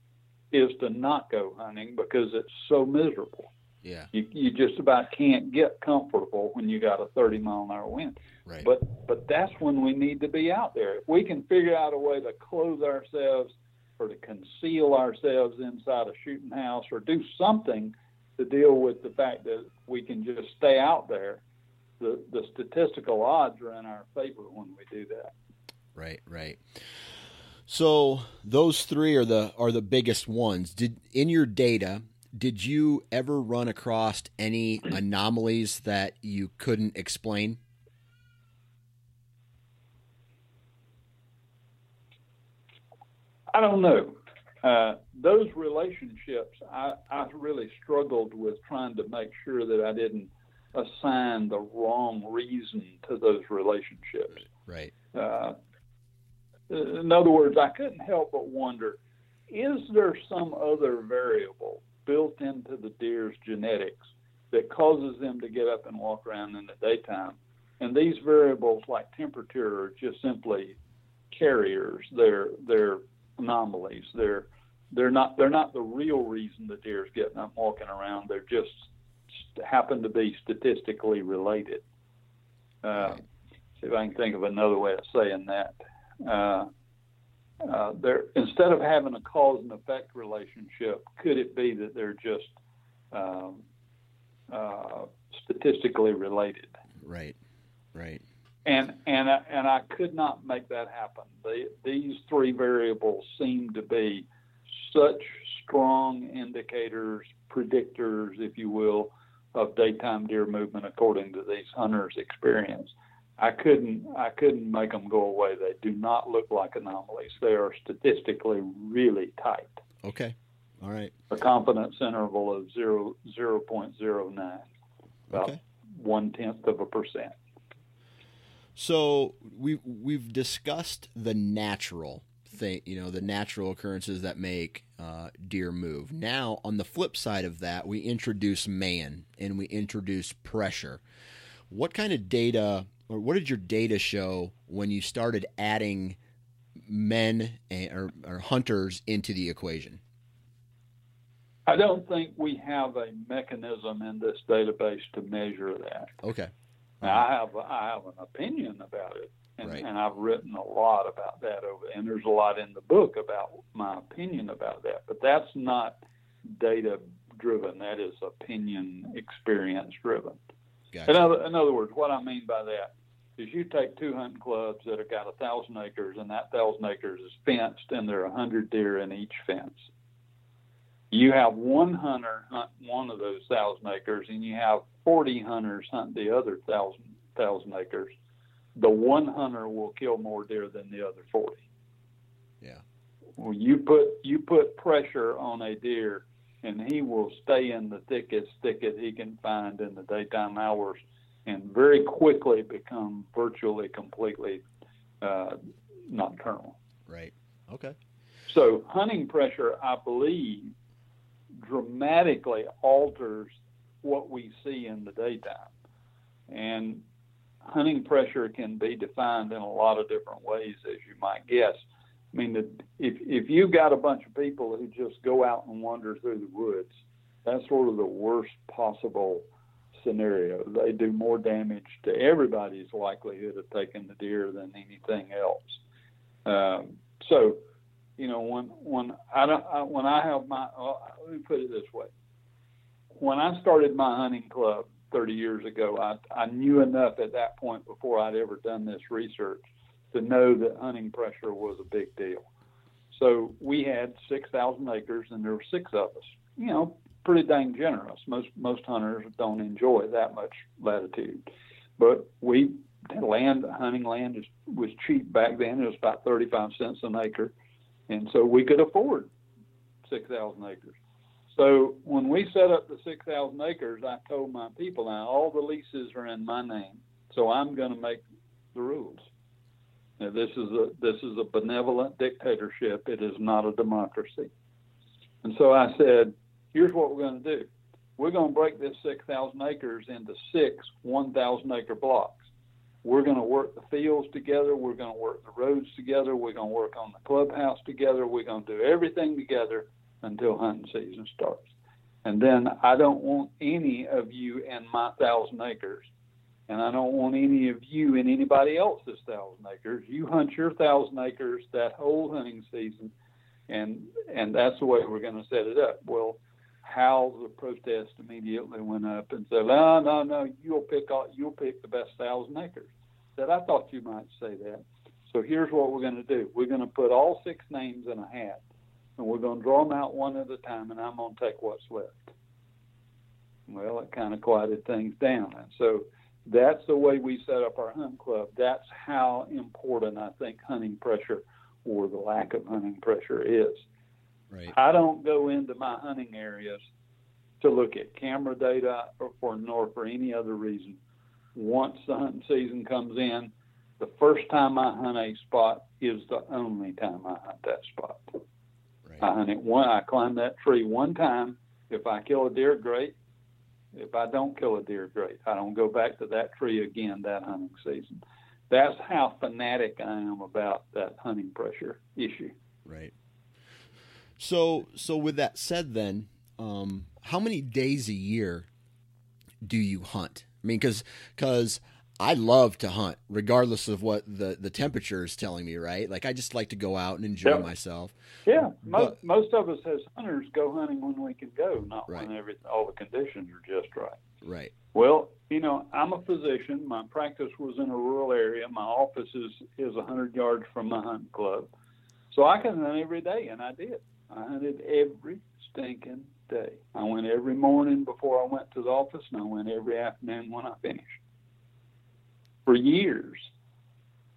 is to not go hunting because it's so miserable. Yeah. You, you just about can't get comfortable when you got a 30 mile an hour wind. Right. But but that's when we need to be out there. If we can figure out a way to clothe ourselves or to conceal ourselves inside a shooting house or do something to deal with the fact that we can just stay out there, the the statistical odds are in our favor when we do that. Right, right. So those three are the are the biggest ones. Did in your data, did you ever run across any anomalies that you couldn't explain? I don't know. Uh, those relationships, I, I really struggled with trying to make sure that I didn't assign the wrong reason to those relationships. Right. Uh, in other words, I couldn't help but wonder is there some other variable built into the deer's genetics that causes them to get up and walk around in the daytime? And these variables, like temperature, are just simply carriers. They're they're anomalies. They're they're not they're not the real reason the deer is getting up walking around. They're just happen to be statistically related. Uh, see if I can think of another way of saying that. Uh, uh, there instead of having a cause and effect relationship, could it be that they're just um, uh, statistically related? Right. Right. And and I, and I could not make that happen. The, these three variables seem to be such strong indicators, predictors, if you will, of daytime deer movement according to these hunters' experience. I couldn't I couldn't make them go away. They do not look like anomalies. They are statistically really tight. Okay. All right. A confidence interval of zero zero point zero nine, about Okay. one tenth of a percent. So we we've discussed the natural thing, you know, the natural occurrences that make uh, deer move. Now, on the flip side of that, we introduce man and we introduce pressure. What kind of data, or what did your data show when you started adding men and, or, or hunters into the equation? I don't think we have a mechanism in this database to measure that. Okay. Now, I have I have an opinion about it, and, Right. and I've written a lot about that over, and there's a lot in the book about my opinion about that. But that's not data driven. That is opinion experience driven. In other, in other words, what I mean by that is you take two hunting clubs that have got a thousand acres, and that thousand acres is fenced, and there are a hundred deer in each fence. You have one hunter hunt one of those thousand acres, and you have forty hunters hunt the other thousand thousand acres. The one hunter will kill more deer than the other forty. Yeah. Well, you put you put pressure on a deer, and he will stay in the thickest thicket he can find in the daytime hours, and very quickly become virtually completely uh, nocturnal. Right. Okay. So hunting pressure, I believe, dramatically alters what we see in the daytime, and hunting pressure can be defined in a lot of different ways, as you might guess. I mean, if if you've got a bunch of people who just go out and wander through the woods, that's sort of the worst possible scenario. They do more damage to everybody's likelihood of taking the deer than anything else. Um, so, you know, when when I don't I, when I have my uh, let me put it this way: when I started my hunting club 30 years ago, I I knew enough at that point before I'd ever done this research to know that hunting pressure was a big deal. So we had 6,000 acres, and there were six of us. You know, pretty dang generous. Most most hunters don't enjoy that much latitude, but we land hunting land was cheap back then. It was about 35 cents an acre, and so we could afford 6,000 acres. So when we set up the 6,000 acres, I told my people now all the leases are in my name, so I'm going to make the rules. Now, this is a this is a benevolent dictatorship. It is not a democracy. And so I said, here's what we're going to do. We're going to break this 6,000 acres into six 1,000 acre blocks. We're going to work the fields together. We're going to work the roads together. We're going to work on the clubhouse together. We're going to do everything together until hunting season starts. And then I don't want any of you in my thousand acres, and I don't want any of you in anybody else's thousand acres. You hunt your thousand acres that whole hunting season, and and that's the way we're going to set it up. Well, howls of protest immediately went up and said, "No, no, no, you'll pick all, you'll pick the best thousand acres." Said, "I thought you might say that." So here's what we're going to do: we're going to put all six names in a hat and we're going to draw them out one at a time, and I'm going to take what's left. Well, it kind of quieted things down. And so that's the way we set up our hunt club. That's how important I think hunting pressure or the lack of hunting pressure is. Right. I don't go into my hunting areas to look at camera data or for nor for any other reason. Once the hunting season comes in, the first time I hunt a spot is the only time I hunt that spot. Right. I hunt it one. I climb that tree one time. If I kill a deer, great. If I don't kill a deer, great. I don't go back to that tree again that hunting season. That's how fanatic I am about that hunting pressure issue. Right. So, so with that said, then, um, how many days a year do you hunt? I mean, because because I love to hunt, regardless of what the the temperature is telling me. Right? Like I just like to go out and enjoy Yep. myself. Yeah, most, But- most of us as hunters go hunting when we can go, not Right. when every all the conditions are just right. Right. Well, you know, I'm a physician. My practice was in a rural area. My office is is 100 yards from my hunting club, so I can hunt every day, and I did. I hunted every stinking day. I went every morning before I went to the office, and I went every afternoon when I finished. For years,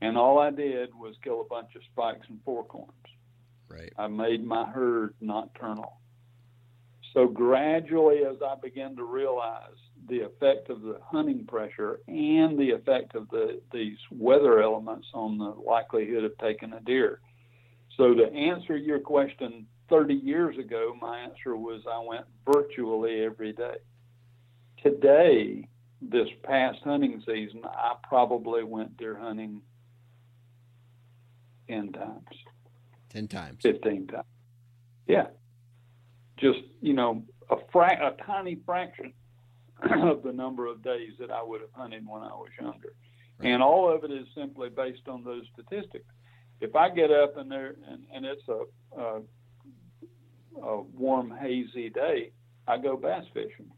and all I did was kill a bunch of spikes and forkhorns. Right. I made my herd nocturnal. So gradually, as I began to realize the effect of the hunting pressure and the effect of the these weather elements on the likelihood of taking a deer. So to answer your question, 30 years ago, my answer was I went virtually every day. Today, this past hunting season, I probably went deer hunting 10 times. Ten times. 15 times. Yeah. Just, you know, a, fra- a tiny fraction of the number of days that I would have hunted when I was younger. Right. And all of it is simply based on those statistics. If I get up and there and, and it's a, a, a warm, hazy day, I go bass fishing.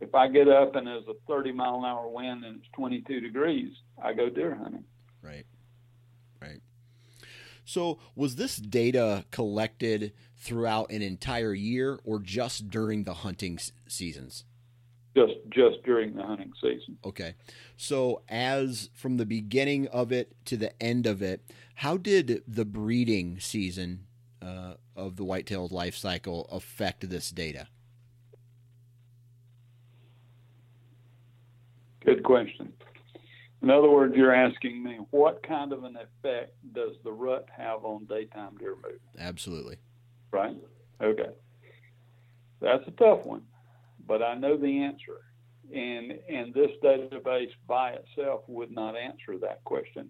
If I get up and there's a 30 mile an hour wind and it's 22 degrees, I go deer hunting. Right. Right. So, was this data collected throughout an entire year or just during the hunting seasons? Just just during the hunting season. Okay. So, as from the beginning of it to the end of it, how did the breeding season uh, of the white-tailed life cycle affect this data? Good question. In other words, you're asking me what kind of an effect does the rut have on daytime deer movement, Absolutely. right? Okay. That's a tough one, but I know the answer. And and this database by itself would not answer that question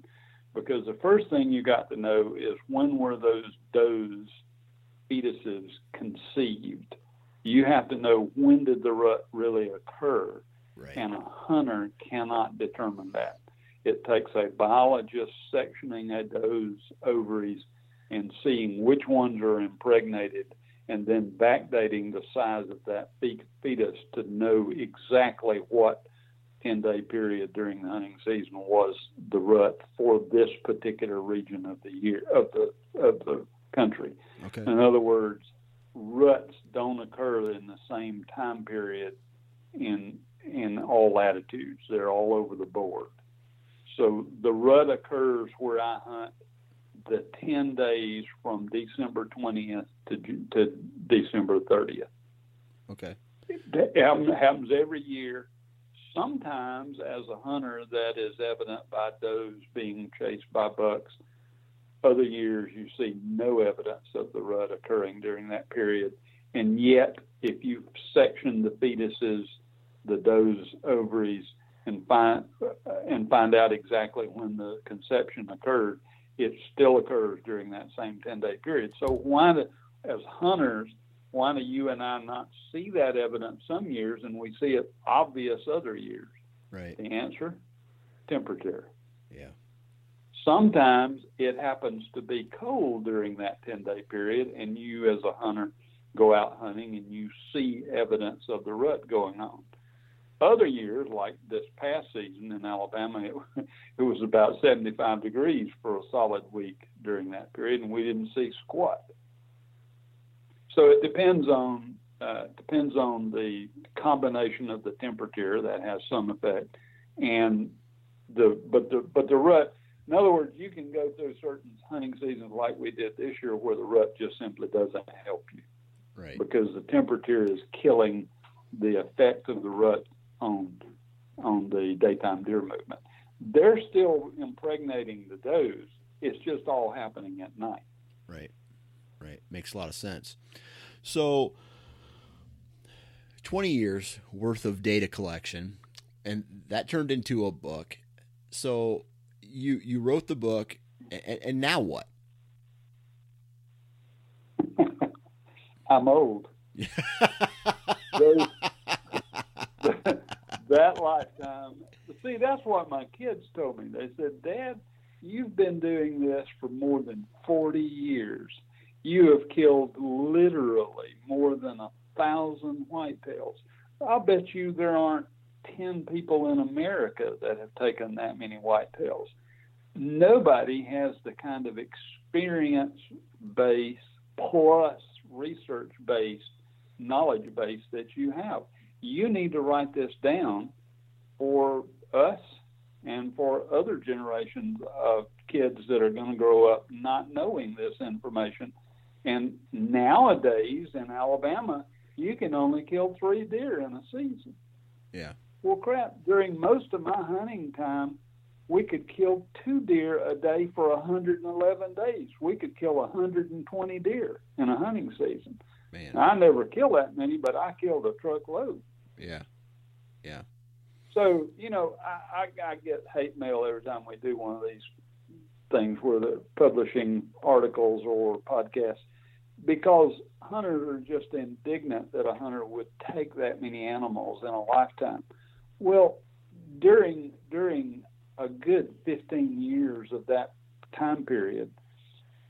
because the first thing you got to know is when were those does fetuses conceived? You have to know when did the rut really occur Right. and a hunter cannot determine that. It takes a biologist sectioning a doe's ovaries and seeing which ones are impregnated and then backdating the size of that fetus to know exactly what 10 day period during the hunting season was the rut for this particular region of the year of the of the country. Okay. In other words, ruts don't occur in the same time period in in all latitudes. They're all over the board. So the rut occurs where I hunt the 10 days from December 20th to, to December 30th. Okay. It happens every year. Sometimes, as a hunter, that is evident by does being chased by bucks. Other years, you see no evidence of the rut occurring during that period. And yet, if you section the fetuses, the doe's ovaries, and find and find out exactly when the conception occurred, it still occurs during that same 10-day period. So why, as hunters, why do you and I not see that evidence some years and we see it obvious other years? Right. The answer: temperature. Yeah. Sometimes it happens to be cold during that 10-day period, and you, as a hunter, go out hunting and you see evidence of the rut going on. Other years, like this past season in Alabama, it, it was about 75 degrees for a solid week during that period, and we didn't see squat. So it depends on uh, depends on the combination of the temperature that has some effect, and the but the but the rut. In other words, you can go through certain hunting seasons like we did this year, where the rut just simply doesn't help you, Right. because the temperature is killing the effect of the rut on on the daytime deer movement. They're still impregnating the does. It's just all happening at night. Right. Right. Makes a lot of sense. So, 20 years worth of data collection, and that turned into a book. So, you you wrote the book, and, and now what? I'm old. Those- that lifetime. See, that's what my kids told me. They said, Dad, you've been doing this for more than 40 years. You have killed literally more than a thousand whitetails. I'll bet you there aren't 10 people in America that have taken that many whitetails. Nobody has the kind of experience base plus research based knowledge base that you have. You need to write this down for us and for other generations of kids that are going to grow up not knowing this information. And nowadays in Alabama, you can only kill three deer in a season. Yeah. Well, crap, during most of my hunting time, we could kill two deer a day for 111 days. We could kill 120 deer in a hunting season. Man. I never kill that many, but I killed a truckload. Yeah. Yeah. So you know, I, I, I get hate mail every time we do one of these things where they're publishing articles or podcasts because hunters are just indignant that a hunter would take that many animals in a lifetime. Well, during during a good 15 years of that time period,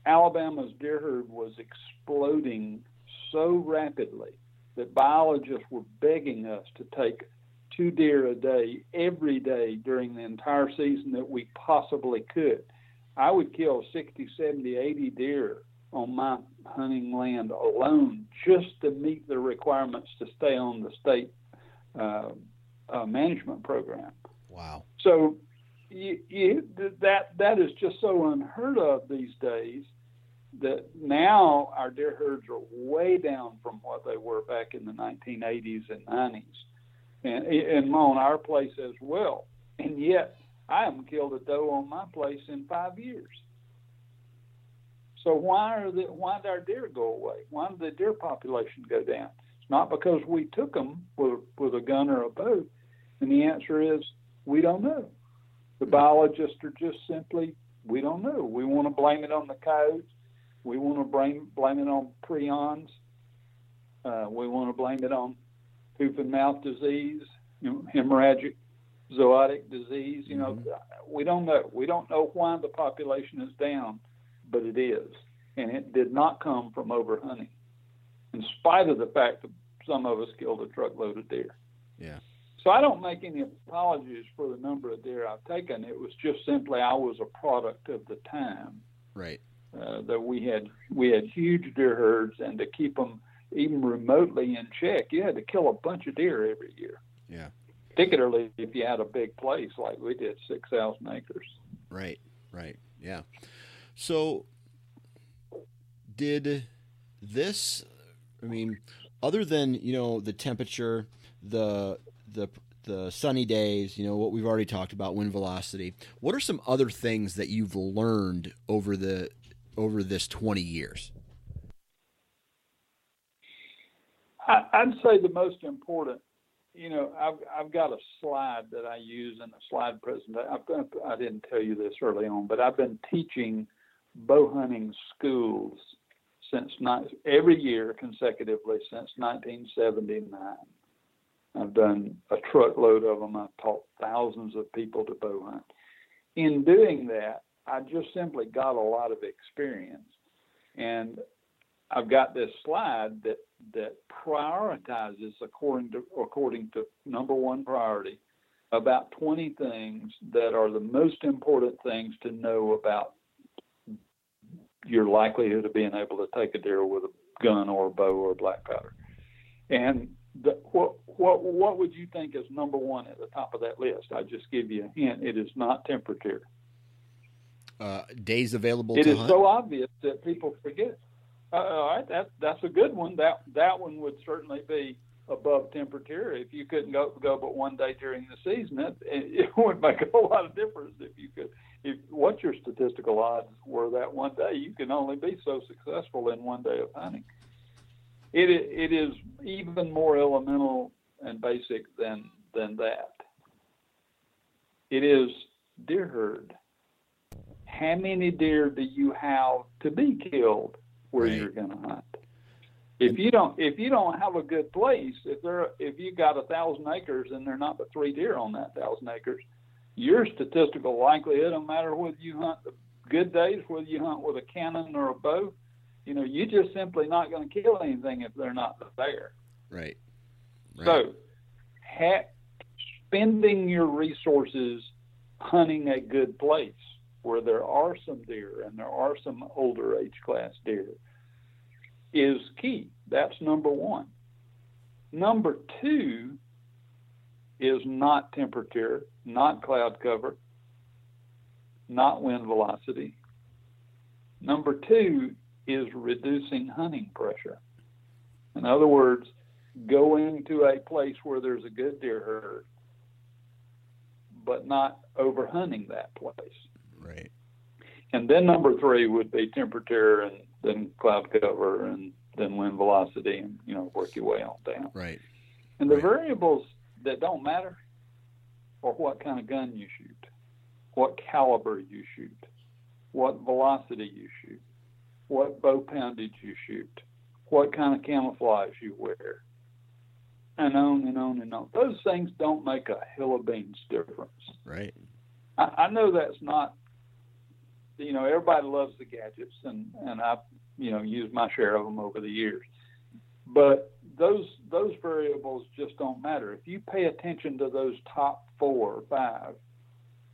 Alabama's deer herd was exploding so rapidly that biologists were begging us to take two deer a day every day during the entire season that we possibly could. I would kill 60, 70, 80 deer on my hunting land alone just to meet the requirements to stay on the state uh, uh, management program. Wow. So you, you, that that is just so unheard of these days that now our deer herds are way down from what they were back in the 1980s and 90s, and and on our place as well. And yet, I haven't killed a doe on my place in five years. So why are the why did our deer go away? Why did the deer population go down? It's not because we took them with with a gun or a bow, and the answer is we don't know. The biologists are just simply we don't know. We want to blame it on the coyotes. We want to blame blame it on prions. Uh, we want to blame it on hoof and mouth disease, you know, hemorrhagic zootic disease. You know, we don't know. We don't know why the population is down, but it is, and it did not come from overhunting, in spite of the fact that some of us killed a truckload of deer. Yeah. So I don't make any apologies for the number of deer I've taken. It was just simply I was a product of the time Right. uh, that we had we had huge deer herds, and to keep them even remotely in check, you had to kill a bunch of deer every year. Yeah. Particularly if you had a big place like we did, six thousand acres. Right, right, yeah. So, did this? I mean, other than you know the temperature, the the the sunny days, you know what we've already talked about, wind velocity. What are some other things that you've learned over the over this twenty years? I'd say the most important, you know, I've I've got a slide that I use in a slide presentation. I didn't tell you this early on, but I've been teaching bow hunting schools since not, every year consecutively since 1979. I've done a truckload of them. I've taught thousands of people to bow hunt. In doing that, I just simply got a lot of experience, and I've got this slide that that prioritizes according to according to number one priority about 20 things that are the most important things to know about your likelihood of being able to take a deer with a gun or a bow or a black powder. And the, what what what would you think is number one at the top of that list? I just give you a hint. It is not temperature. Uh, days available. It is hunt? so obvious that people forget. All right, that that's a good one. That that one would certainly be above temperature. If you couldn't go go but one day during the season, it, it would make a lot of difference if you could. If what your statistical odds were that one day, you can only be so successful in one day of hunting. It it is even more elemental and basic than than that. It is deer herd. How many deer do you have to be killed where right. you're going to hunt? If you don't if you don't have a good place, if there if you got a thousand acres and there are not but three deer on that thousand acres, your statistical likelihood, no matter whether you hunt the good days, whether you hunt with a cannon or a bow, you know, you're just simply not going to kill anything if they're not there. Right. right. So, ha- spending your resources hunting a good place where there are some deer and there are some older age class deer is key. That's number one. Number two is not temperature, not cloud cover, not wind velocity. Number two is reducing hunting pressure. In other words, going to a place where there's a good deer herd, but not overhunting that place. Right. And then number three would be temperature and then cloud cover and then wind velocity and, you know, work your way on down. Right. And the right. variables that don't matter are what kind of gun you shoot, what caliber you shoot, what velocity you shoot, what bow poundage you shoot, what kind of camouflage you wear, and on and on and on. Those things don't make a hill of beans difference. Right. I, I know that's not. You know, everybody loves the gadgets, and and I've you know used my share of them over the years. But those those variables just don't matter. If you pay attention to those top four or five,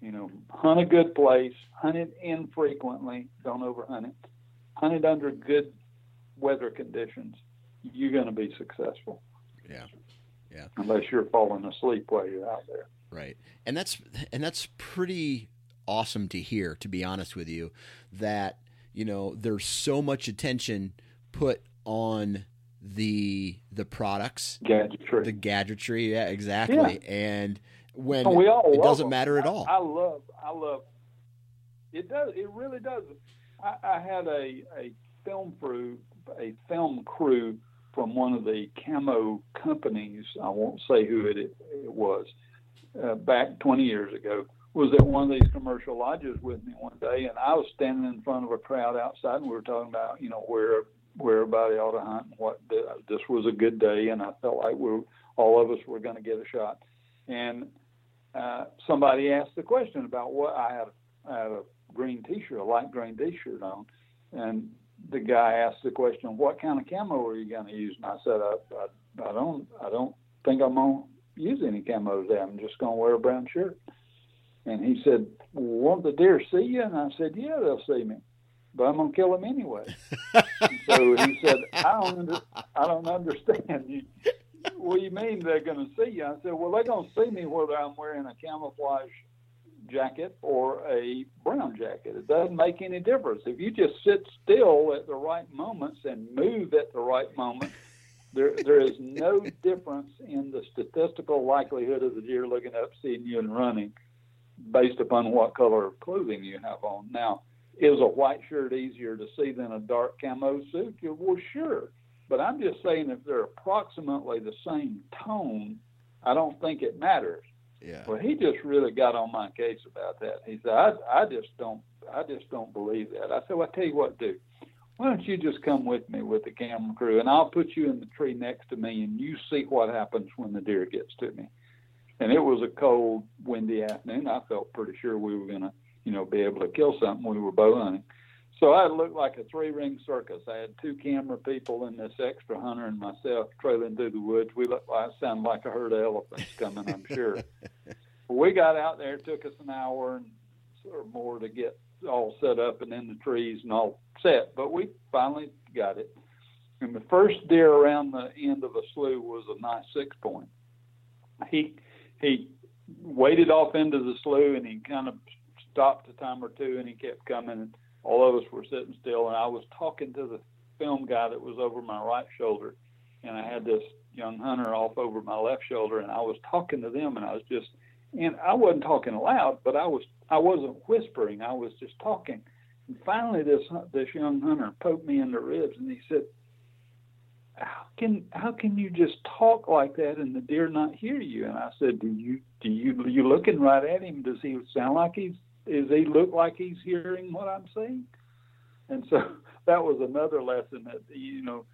you know, hunt a good place, hunt it infrequently, don't overhunt it, hunt it under good weather conditions, you're going to be successful. Yeah, yeah. Unless you're falling asleep while you're out there. Right, and that's and that's pretty awesome to hear. To be honest with you, that you know there's so much attention put on the the products, gadgetry, the gadgetry. Yeah, exactly. Yeah. And when we all it doesn't them. matter at all. I, I, love, I love. It does. It really does. I, I had a a film crew, a film crew from one of the camo companies. I won't say who it, it was. Uh, back 20 years ago, was at one of these commercial lodges with me one day, and I was standing in front of a crowd outside, and we were talking about, you know, where where everybody ought to hunt and what this was a good day and I felt like we all of us were going to get a shot. And uh, somebody asked the question about what I had, I had a green T-shirt, a light green T-shirt on, and the guy asked the question, "What kind of camo are you going to use?" And I said, I, I, I don't, I don't think I'm going to use any camos. There. I'm just going to wear a brown shirt." And he said, "Won't the deer see you?" And I said, "Yeah, they'll see me." but I'm gonna kill them anyway. so he said, I don't, under, I don't understand. You, what do you mean they're going to see you? I said, well, they're going to see me whether I'm wearing a camouflage jacket or a brown jacket. It doesn't make any difference. If you just sit still at the right moments and move at the right moment, there there is no difference in the statistical likelihood of the deer looking up, seeing you, and running based upon what color of clothing you have on. Now, is a white shirt easier to see than a dark camo suit? Well, sure. But I'm just saying if they're approximately the same tone, I don't think it matters. Yeah. Well, he just really got on my case about that. He said, I, I just don't, I just don't believe that. I said, well, I tell you what, dude, why don't you just come with me with the camera crew and I'll put you in the tree next to me and you see what happens when the deer gets to me. And it was a cold, windy afternoon. I felt pretty sure we were going to, you know, be able to kill something. We were bow hunting. So I looked like a three ring circus. I had two camera people and this extra hunter and myself trailing through the woods. We looked like sounded like a herd of elephants coming, I'm sure. we got out there, it took us an hour and or more to get all set up and in the trees and all set, but we finally got it. And the first deer around the end of the slough was a nice six point. He he waded off into the slough and he kind of stopped a time or two and he kept coming. And all of us were sitting still and I was talking to the film guy that was over my right shoulder and I had this young hunter off over my left shoulder and I was talking to them and I was just and I wasn't talking loud but I was I wasn't whispering. I was just talking. And finally this this young hunter poked me in the ribs and he said how can how can you just talk like that and the deer not hear you and I said do you do you you looking right at him does he sound like he's does he look like he's hearing what I'm saying? And so that was another lesson that you know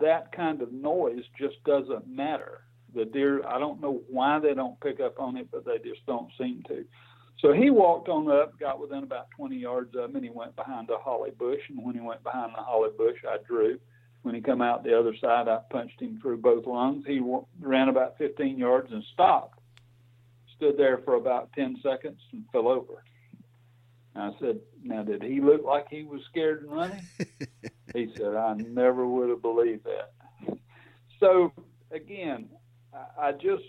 that kind of noise just doesn't matter. The deer, I don't know why they don't pick up on it, but they just don't seem to. So he walked on up, got within about 20 yards of him, and he went behind a holly bush. And when he went behind the holly bush, I drew. When he come out the other side, I punched him through both lungs. He ran about 15 yards and stopped. Stood there for about 10 seconds and fell over. I said, Now, did he look like he was scared and running? he said, I never would have believed that. So, again, I just,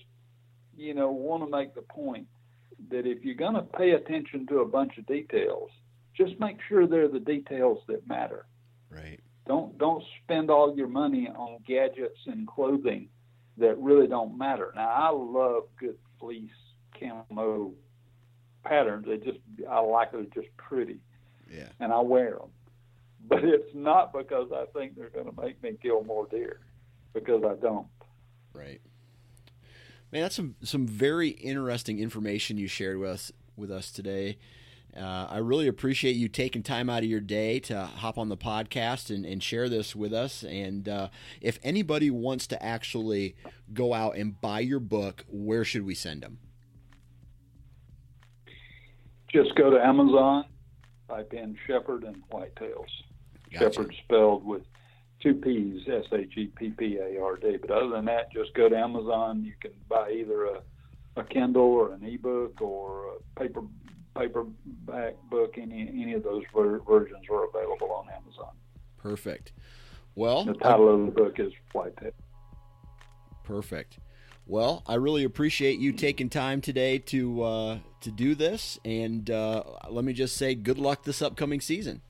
you know, want to make the point that if you're going to pay attention to a bunch of details, just make sure they're the details that matter. Right. Don't don't spend all your money on gadgets and clothing that really don't matter. Now I love good fleece camo patterns. They just I like them They're just pretty. Yeah. And I wear them, but it's not because I think they're going to make me kill more deer, because I don't. Right. Man, that's some some very interesting information you shared with us with us today. Uh, I really appreciate you taking time out of your day to hop on the podcast and, and share this with us. And uh, if anybody wants to actually go out and buy your book, where should we send them? just go to Amazon, type in Sheppard and Whitetails. Gotcha. Sheppard spelled with two P's, S H E P P A R D. But other than that, just go to Amazon. You can buy either a, a Kindle or an ebook or a paper paperback book. Any any of those ver- versions are available on Amazon. Perfect. Well, the title I, of the book is Whitetail. Perfect. Well, I really appreciate you taking time today to uh, to do this, and uh, let me just say, good luck this upcoming season.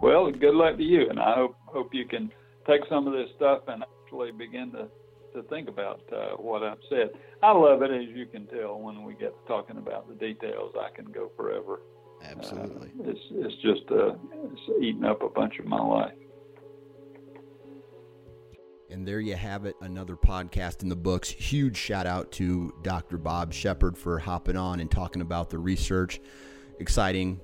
Well, good luck to you, and I hope hope you can take some of this stuff and actually begin to to think about uh, what I've said. I love it, as you can tell. When we get to talking about the details, I can go forever. Absolutely, uh, it's it's just uh, it's eating up a bunch of my life. And there you have it, another podcast in the books. Huge shout out to Dr. Bob Sheppard for hopping on and talking about the research. Exciting,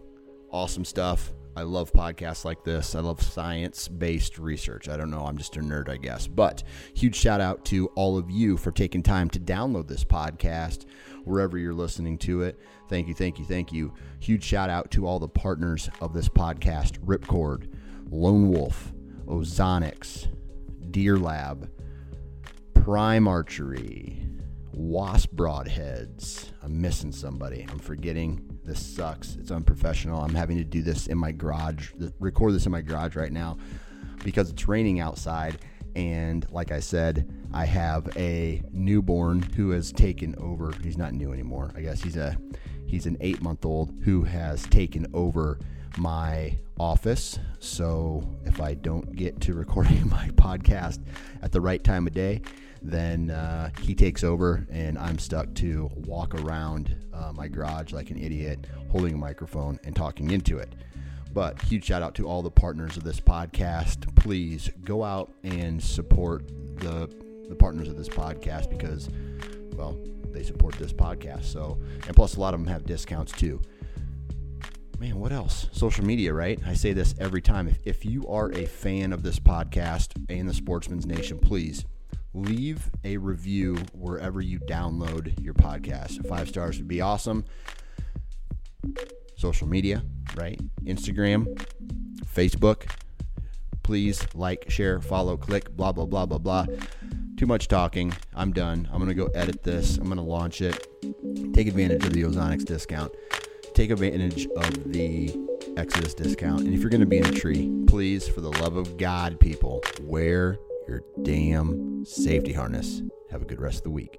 awesome stuff. I love podcasts like this. I love science based research. I don't know, I'm just a nerd, I guess. But huge shout out to all of you for taking time to download this podcast wherever you're listening to it. Thank you, thank you, thank you. Huge shout out to all the partners of this podcast Ripcord, Lone Wolf, Ozonics, Deer Lab, Prime Archery, Wasp Broadheads. I'm missing somebody. I'm forgetting. This sucks. It's unprofessional. I'm having to do this in my garage, record this in my garage right now because it's raining outside And like I said, I have a newborn who has taken over. He's not new anymore. I guess he's a he's an eight month old who has taken over my office. So if I don't get to recording my podcast at the right time of day, then uh, he takes over and I'm stuck to walk around uh, my garage like an idiot, holding a microphone and talking into it. But huge shout out to all the partners of this podcast. Please go out and support the the partners of this podcast because, well, they support this podcast. So, and plus a lot of them have discounts too. Man, what else? Social media, right? I say this every time. If, if you are a fan of this podcast and the Sportsman's Nation, please leave a review wherever you download your podcast. Five stars would be awesome. Social media, right? Instagram, Facebook. Please like, share, follow, click, blah, blah, blah, blah, blah. Too much talking. I'm done. I'm going to go edit this. I'm going to launch it. Take advantage of the Ozonics discount. Take advantage of the Exodus discount. And if you're going to be in a tree, please, for the love of God, people, wear your damn safety harness. Have a good rest of the week.